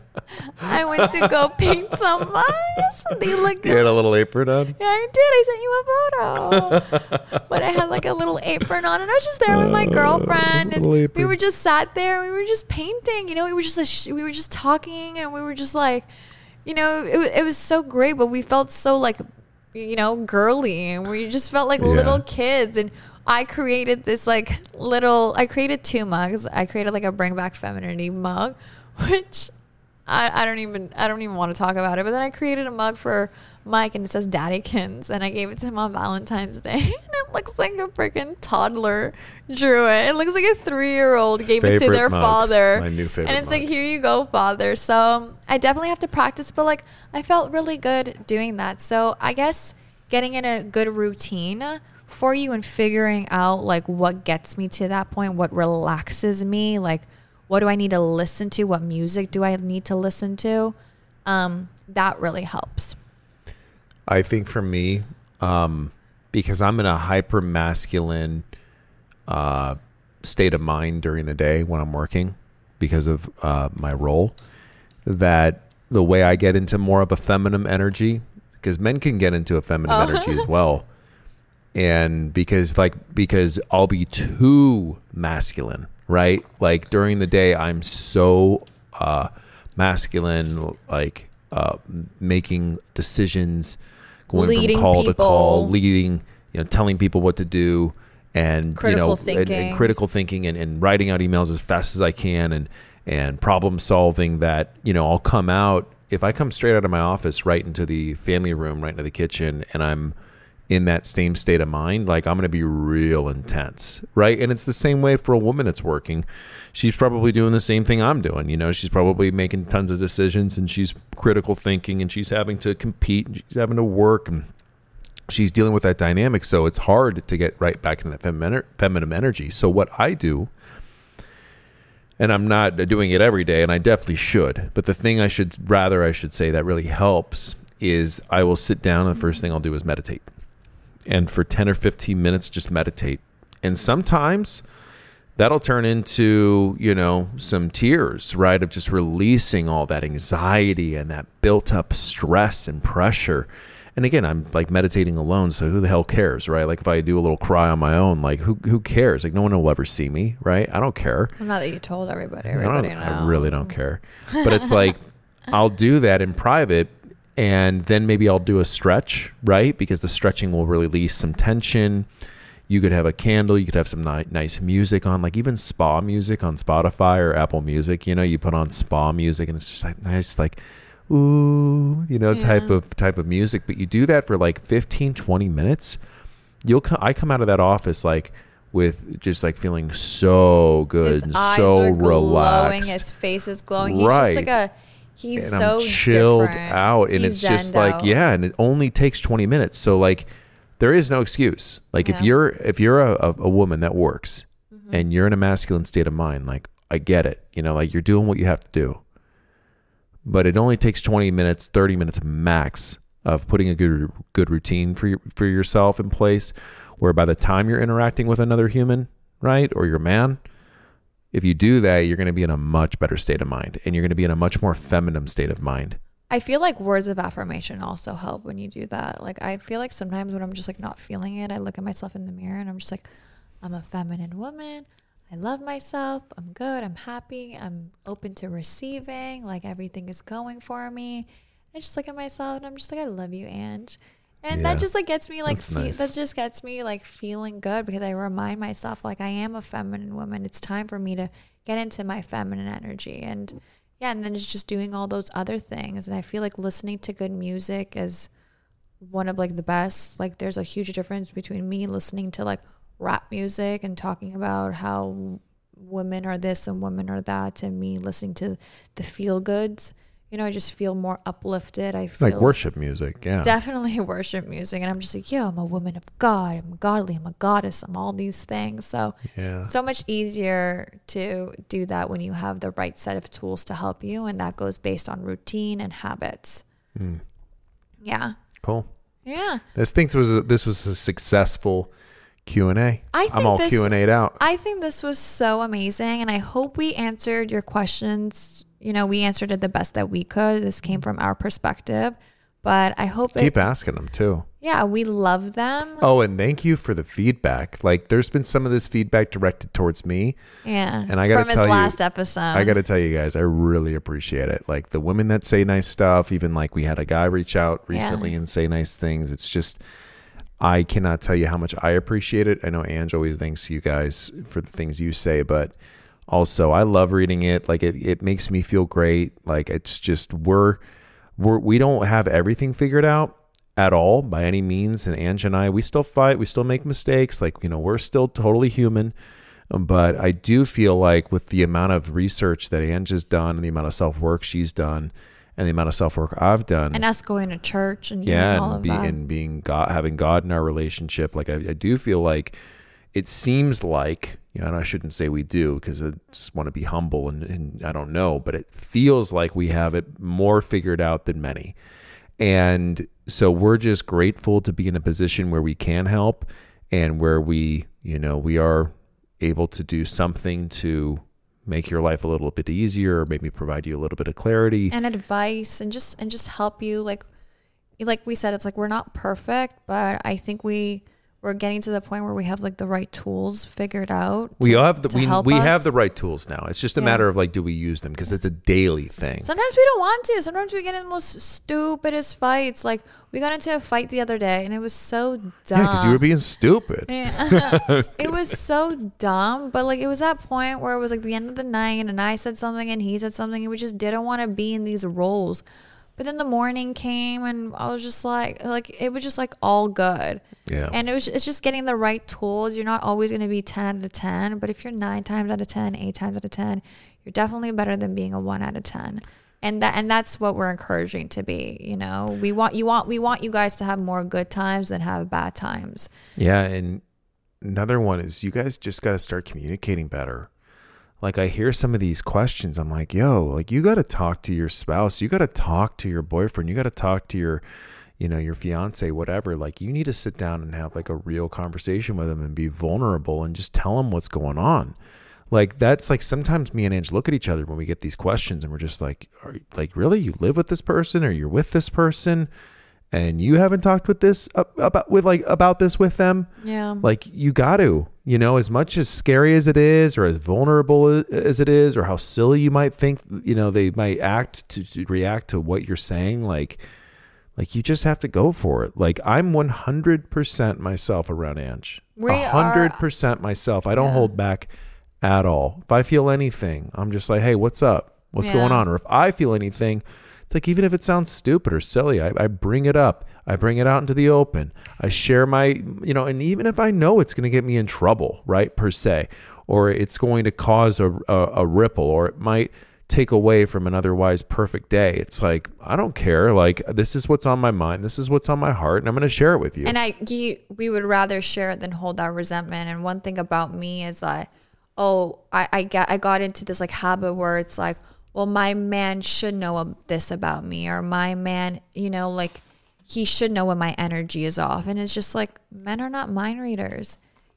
I went to go paint some mugs. They look You had a little apron on. yeah, I did. I sent you a photo. but I had like a little apron on, and I was just there with my oh, girlfriend, and we were just sat there. We were just painting. You know, we were just a sh- we were just talking, and we were just like, you know, it, it was so great. But we felt so like, you know, girly, and we just felt like Yeah. little kids. And I created this like little. I created two mugs. I created like a bring back femininity mug, which I, I don't even I don't even want to talk about it. But then I created a mug for Mike and it says Daddykins and I gave it to him on Valentine's Day. and it looks like a freaking toddler drew it. It looks like a three year old gave it to their mug. father. My new favorite And it's like, here you go, father. So um, I definitely have to practice, but like I felt really good doing that. So I guess getting in a good routine for you and figuring out like what gets me to that point, what relaxes me, like what do I need to listen to, what music do I need to listen to, um, that really helps. I think for me, um, because I'm in a hyper masculine uh, state of mind during the day when I'm working because of uh, my role, that the way I get into more of a feminine energy, because men can get into a feminine Oh. energy as well. And because like because I'll be too masculine, right? Like during the day I'm so uh masculine like uh making decisions going Leading from call to call, people. leading, you know, telling people what to do and Critical you know and- and, thinking. critical thinking and, and writing out emails as fast as I can and and problem solving that, you know, I'll come out if I come straight out of my office right into the family room, right into the kitchen and I'm in that same state of mind, like I'm going to be real intense, right? And it's the same way for a woman that's working. She's probably doing the same thing I'm doing. You know, she's probably making tons of decisions and she's critical thinking and she's having to compete and she's having to work and she's dealing with that dynamic. So it's hard to get right back into that feminine, energy. So what I do, and I'm not doing it every day, and I definitely should. But the thing I should rather I should say that really helps is I will sit down and the first thing I'll do is meditate. And for 10 or 15 minutes just meditate. And sometimes that'll turn into, you know, some tears, right? Of just releasing all that anxiety and that built up stress and pressure. And again, I'm like meditating alone, so who the hell cares, right? Like if I do a little cry on my own, like who who cares? Like no one will ever see me, right? I don't care. Well, not that you told everybody. I, Everybody I knows. really don't care. But it's like I'll do that in private and then maybe I'll do a stretch, right? Because the stretching will release some tension. You could have a candle, you could have some ni- nice music on, like even spa music on Spotify or Apple Music. You know, you put on spa music and it's just like nice like ooh, you know, type of type of music, but you do that for like 15 20 minutes. You'll co- I come out of that office like with just like feeling so good His and so are glowing. relaxed. His face is glowing. He's Right. just like a. He's and so I'm chilled different. out, and He's it's just like out. yeah, and it only takes 20 minutes. So like, there is no excuse. Like if you're if you're a, a, a woman that works Mm-hmm. and you're in a masculine state of mind, like I get it. You know, like you're doing what you have to do, but it only takes 20 minutes, 30 minutes max of putting a good good routine for your, for yourself in place, where by the time you're interacting with another human, right, or your man, if you do that, you're going to be in a much better state of mind and you're going to be in a much more feminine state of mind. I feel like words of affirmation also help when you do that. Like I feel like sometimes when I'm just like not feeling it, I look at myself in the mirror and I'm just like, I'm a feminine woman. I love myself. I'm good. I'm happy. I'm open to receiving. Like everything is going for me. I just look at myself and I'm just like, I love you, Ange. And Yeah. that just like gets me like fe- nice. that just gets me like feeling good because I remind myself like I am a feminine woman. It's time for me to get into my feminine energy and yeah, and then it's just doing all those other things. And I feel like listening to good music is one of like the best. Like there's a huge difference between me listening to like rap music and talking about how women are this and women are that and me listening to the feel goods. You know, I just feel more uplifted. I feel Like worship music, yeah. definitely worship music and i'm just like yo i'm a woman of god i'm godly i'm a goddess i'm all these things so yeah. so much easier to do that when you have the right set of tools to help you and that goes based on routine and habits Mm. yeah Cool. Yeah. This thing was a, this was a successful Q and A. I'm all Q and A'd out. I think this was so amazing, and I hope we answered your questions. You know, we answered it the best that we could. This came mm-hmm. from our perspective, but I hope Keep it. asking them too. Yeah, we love them. Oh, and thank you for the feedback. Like, there's been some of this feedback directed towards me. Yeah, And I from his tell you- last episode. I got to tell you guys, I really appreciate it. Like the women that say nice stuff, even like we had a guy reach out recently Yeah. and say nice things. It's just, I cannot tell you how much I appreciate it. I know Ange always thanks you guys for the things you say, but also I love reading it. Like it, it makes me feel great. Like it's just, we're, we're, we don't have everything figured out at all by any means. And Ange and I, we still fight, we still make mistakes. Like, you know, we're still totally human. Um, But I do feel like with the amount of research that Ange has done and the amount of self work she's done and the amount of self work I've done, and us going to church and yeah, and, be, and being God, having God in our relationship, like I, I do feel like it seems like, you know, and I shouldn't say we do because I just want to be humble and, and I don't know, but it feels like we have it more figured out than many. And so we're just grateful to be in a position where we can help and where we, you know, we are able to do something to make your life a little bit easier or maybe provide you a little bit of clarity. and advice and just and just help you like like we said it's like we're not perfect but i think we we're getting to the point where we have like the right tools figured out we to- have the we, we us. have the right tools now. It's just a Yeah. matter of like do we use them because it's a daily thing. sometimes we don't want to sometimes we get in the most stupidest fights like we got into a fight the other day and it was so dumb Yeah, because you were being stupid. Yeah. it was so dumb, but like it was that point where it was like the end of the night and I said something and he said something and we just didn't want to be in these roles. But then the morning came and I was just like like it was just like all good. Yeah. And it was it's just getting the right tools. You're not always going to be 10 out of 10, but if you're 9 times out of 10, 8 times out of 10, you're definitely better than being a 1 out of 10. And that and that's what we're encouraging to be, you know. We want you want we want you guys to have more good times than have bad times. Yeah, and another one is you guys just got to start communicating better. Like I hear some of these questions, I'm like, "Yo, like you got to talk to your spouse, you got to talk to your boyfriend, you got to talk to your you know, your fiance, whatever. Like you need to sit down and have like a real conversation with them and be vulnerable and just tell them what's going on." Like that's like sometimes me and Ange look at each other when we get these questions and we're just like, "Are like really you live with this person or you're with this person?" And you haven't talked with this about with like about this with them Yeah. like you got to you know as much as scary as it is or as vulnerable as it is or how silly you might think you know they might act to, to react to what you're saying like like you just have to go for it like i'm 100% myself around Ange. We are- 100% myself i don't Yeah. hold back at all if i feel anything i'm just like hey what's up what's Yeah. going on or if i feel anything it's like even if it sounds stupid or silly I, I bring it up. I bring it out into the open. I share my you know and even if i know it's going to get me in trouble right per se or it's going to cause a, a, a ripple or it might take away from an otherwise perfect day it's like i don't care. Like this is what's on my mind. This is what's on my heart and i'm going to share it with you. And I, you, we would rather share it than hold our resentment. And one thing about me is that, oh, I, I get, I got into this like habit where it's like, well, my man should know this about me, or my man, you know, like he should know when my energy is off. And it's just like, men are not mind readers.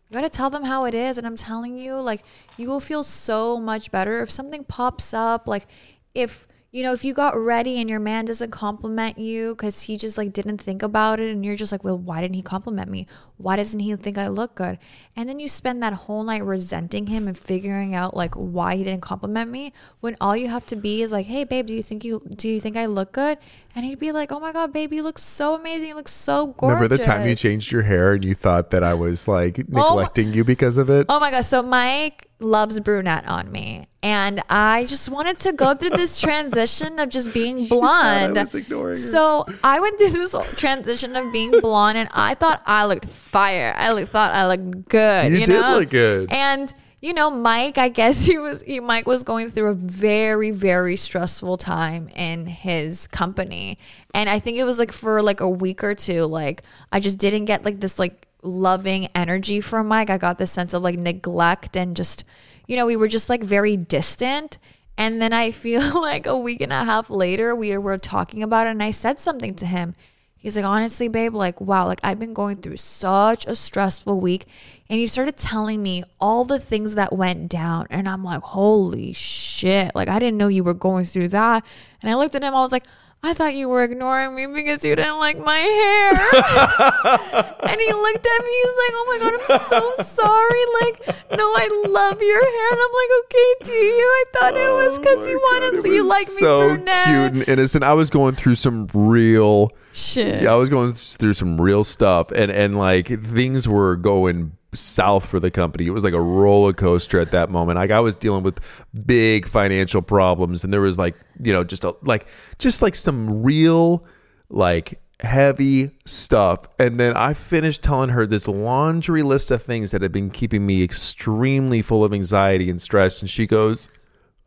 You got to tell them how it is. And I'm telling you, like, you will feel so much better if something pops up. Like, if, you know, if you got ready and your man doesn't compliment you because he just like didn't think about it and you're just like, well, why didn't he compliment me? Why doesn't he think I look good? And then you spend that whole night resenting him and figuring out like why he didn't compliment me when all you have to be is like, hey, babe, do you think you, do you think I look good? And he'd be like, oh my God, babe, you look so amazing. You look so gorgeous. remember the time you changed your hair and you thought that i was like oh neglecting you because of it Oh my god! So Mike loves brunette on me, and I just wanted to go through this transition of just being blonde. was ignoring her. So I went through this transition of being blonde, and I thought I looked fire. I look, thought I looked good. You You, did know? look good. And you know, Mike, I guess he was. He, Mike was going through a very, very stressful time in his company, and I think it was like for like a week or two. Like I just didn't get like this like loving energy from Mike. I got this sense of like neglect and just, you know, we were just like very distant. And then I feel like a week and a half later, we were talking about it, and I said something to him. He's like, honestly, babe, like, wow, like I've been going through such a stressful week. And he started telling me all the things that went down. And I'm like, holy shit. Like, I didn't know you were going through that. And I looked at him, I was like, I thought you were ignoring me because you didn't like my hair. and he looked at me, he's like, Oh my God, I'm so sorry. Like, no, I love your hair. And I'm like, Okay, do you? I thought it was because Oh you God, wanted, you like so me brunette. cute and innocent. I was going through some real Shit. yeah, I was going through some real stuff and and like things were going south for the company. It was like a roller coaster at that moment. Like I was dealing with big financial problems and there was like, you know, just a, like just like some real like heavy stuff. And then I finished telling her this laundry list of things that had been keeping me extremely full of anxiety and stress and she goes,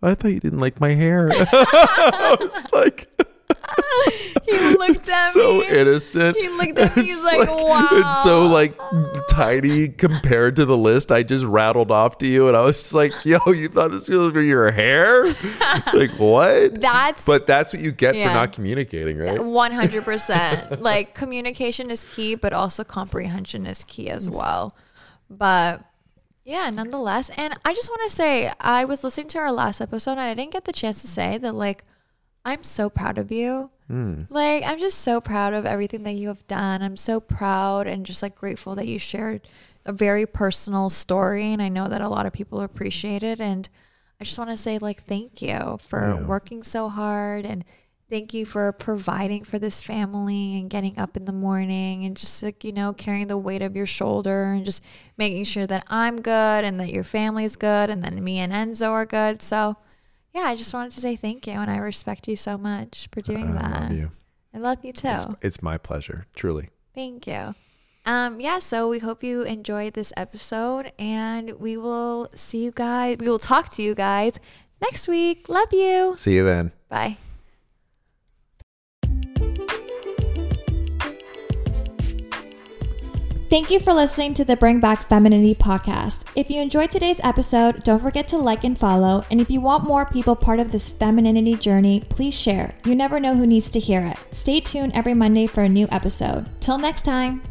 "I thought you didn't like my hair." I was like looked at so me. innocent. He looked at me. He's It's like, wow. It's so like tiny compared to the list I just rattled off to you, and I was like, "Yo, you thought this was for your hair? like what?" That's but that's what you get Yeah. for not communicating, right? One hundred percent. Like communication is key, but also comprehension is key as well. But yeah, nonetheless, and I just want to say, I was listening to our last episode, and I didn't get the chance to say that. Like, I'm so proud of you. Mm. Like, I'm just so proud of everything that you have done. I'm so proud and just like grateful that you shared a very personal story, and I know that a lot of people appreciate it. And I just want to say, like, thank you for Yeah. working so hard and thank you for providing for this family and getting up in the morning and just like you know carrying the weight of your shoulder and just making sure that I'm good and that your family's good and then me and Enzo are good. So yeah, I just wanted to say thank you and I respect you so much for doing I that. love you. I love you too. It's, it's my pleasure, truly. Thank you. Um, yeah, so we hope you enjoyed this episode and we will see you guys. We will talk to you guys next week. Love you. See you then. Bye. Thank you for listening to the Bring Back Femininity podcast. If you enjoyed today's episode, don't forget to like and follow. And if you want more people part of this femininity journey, please share. You never know who needs to hear it. Stay tuned every Monday for a new episode. Till next time.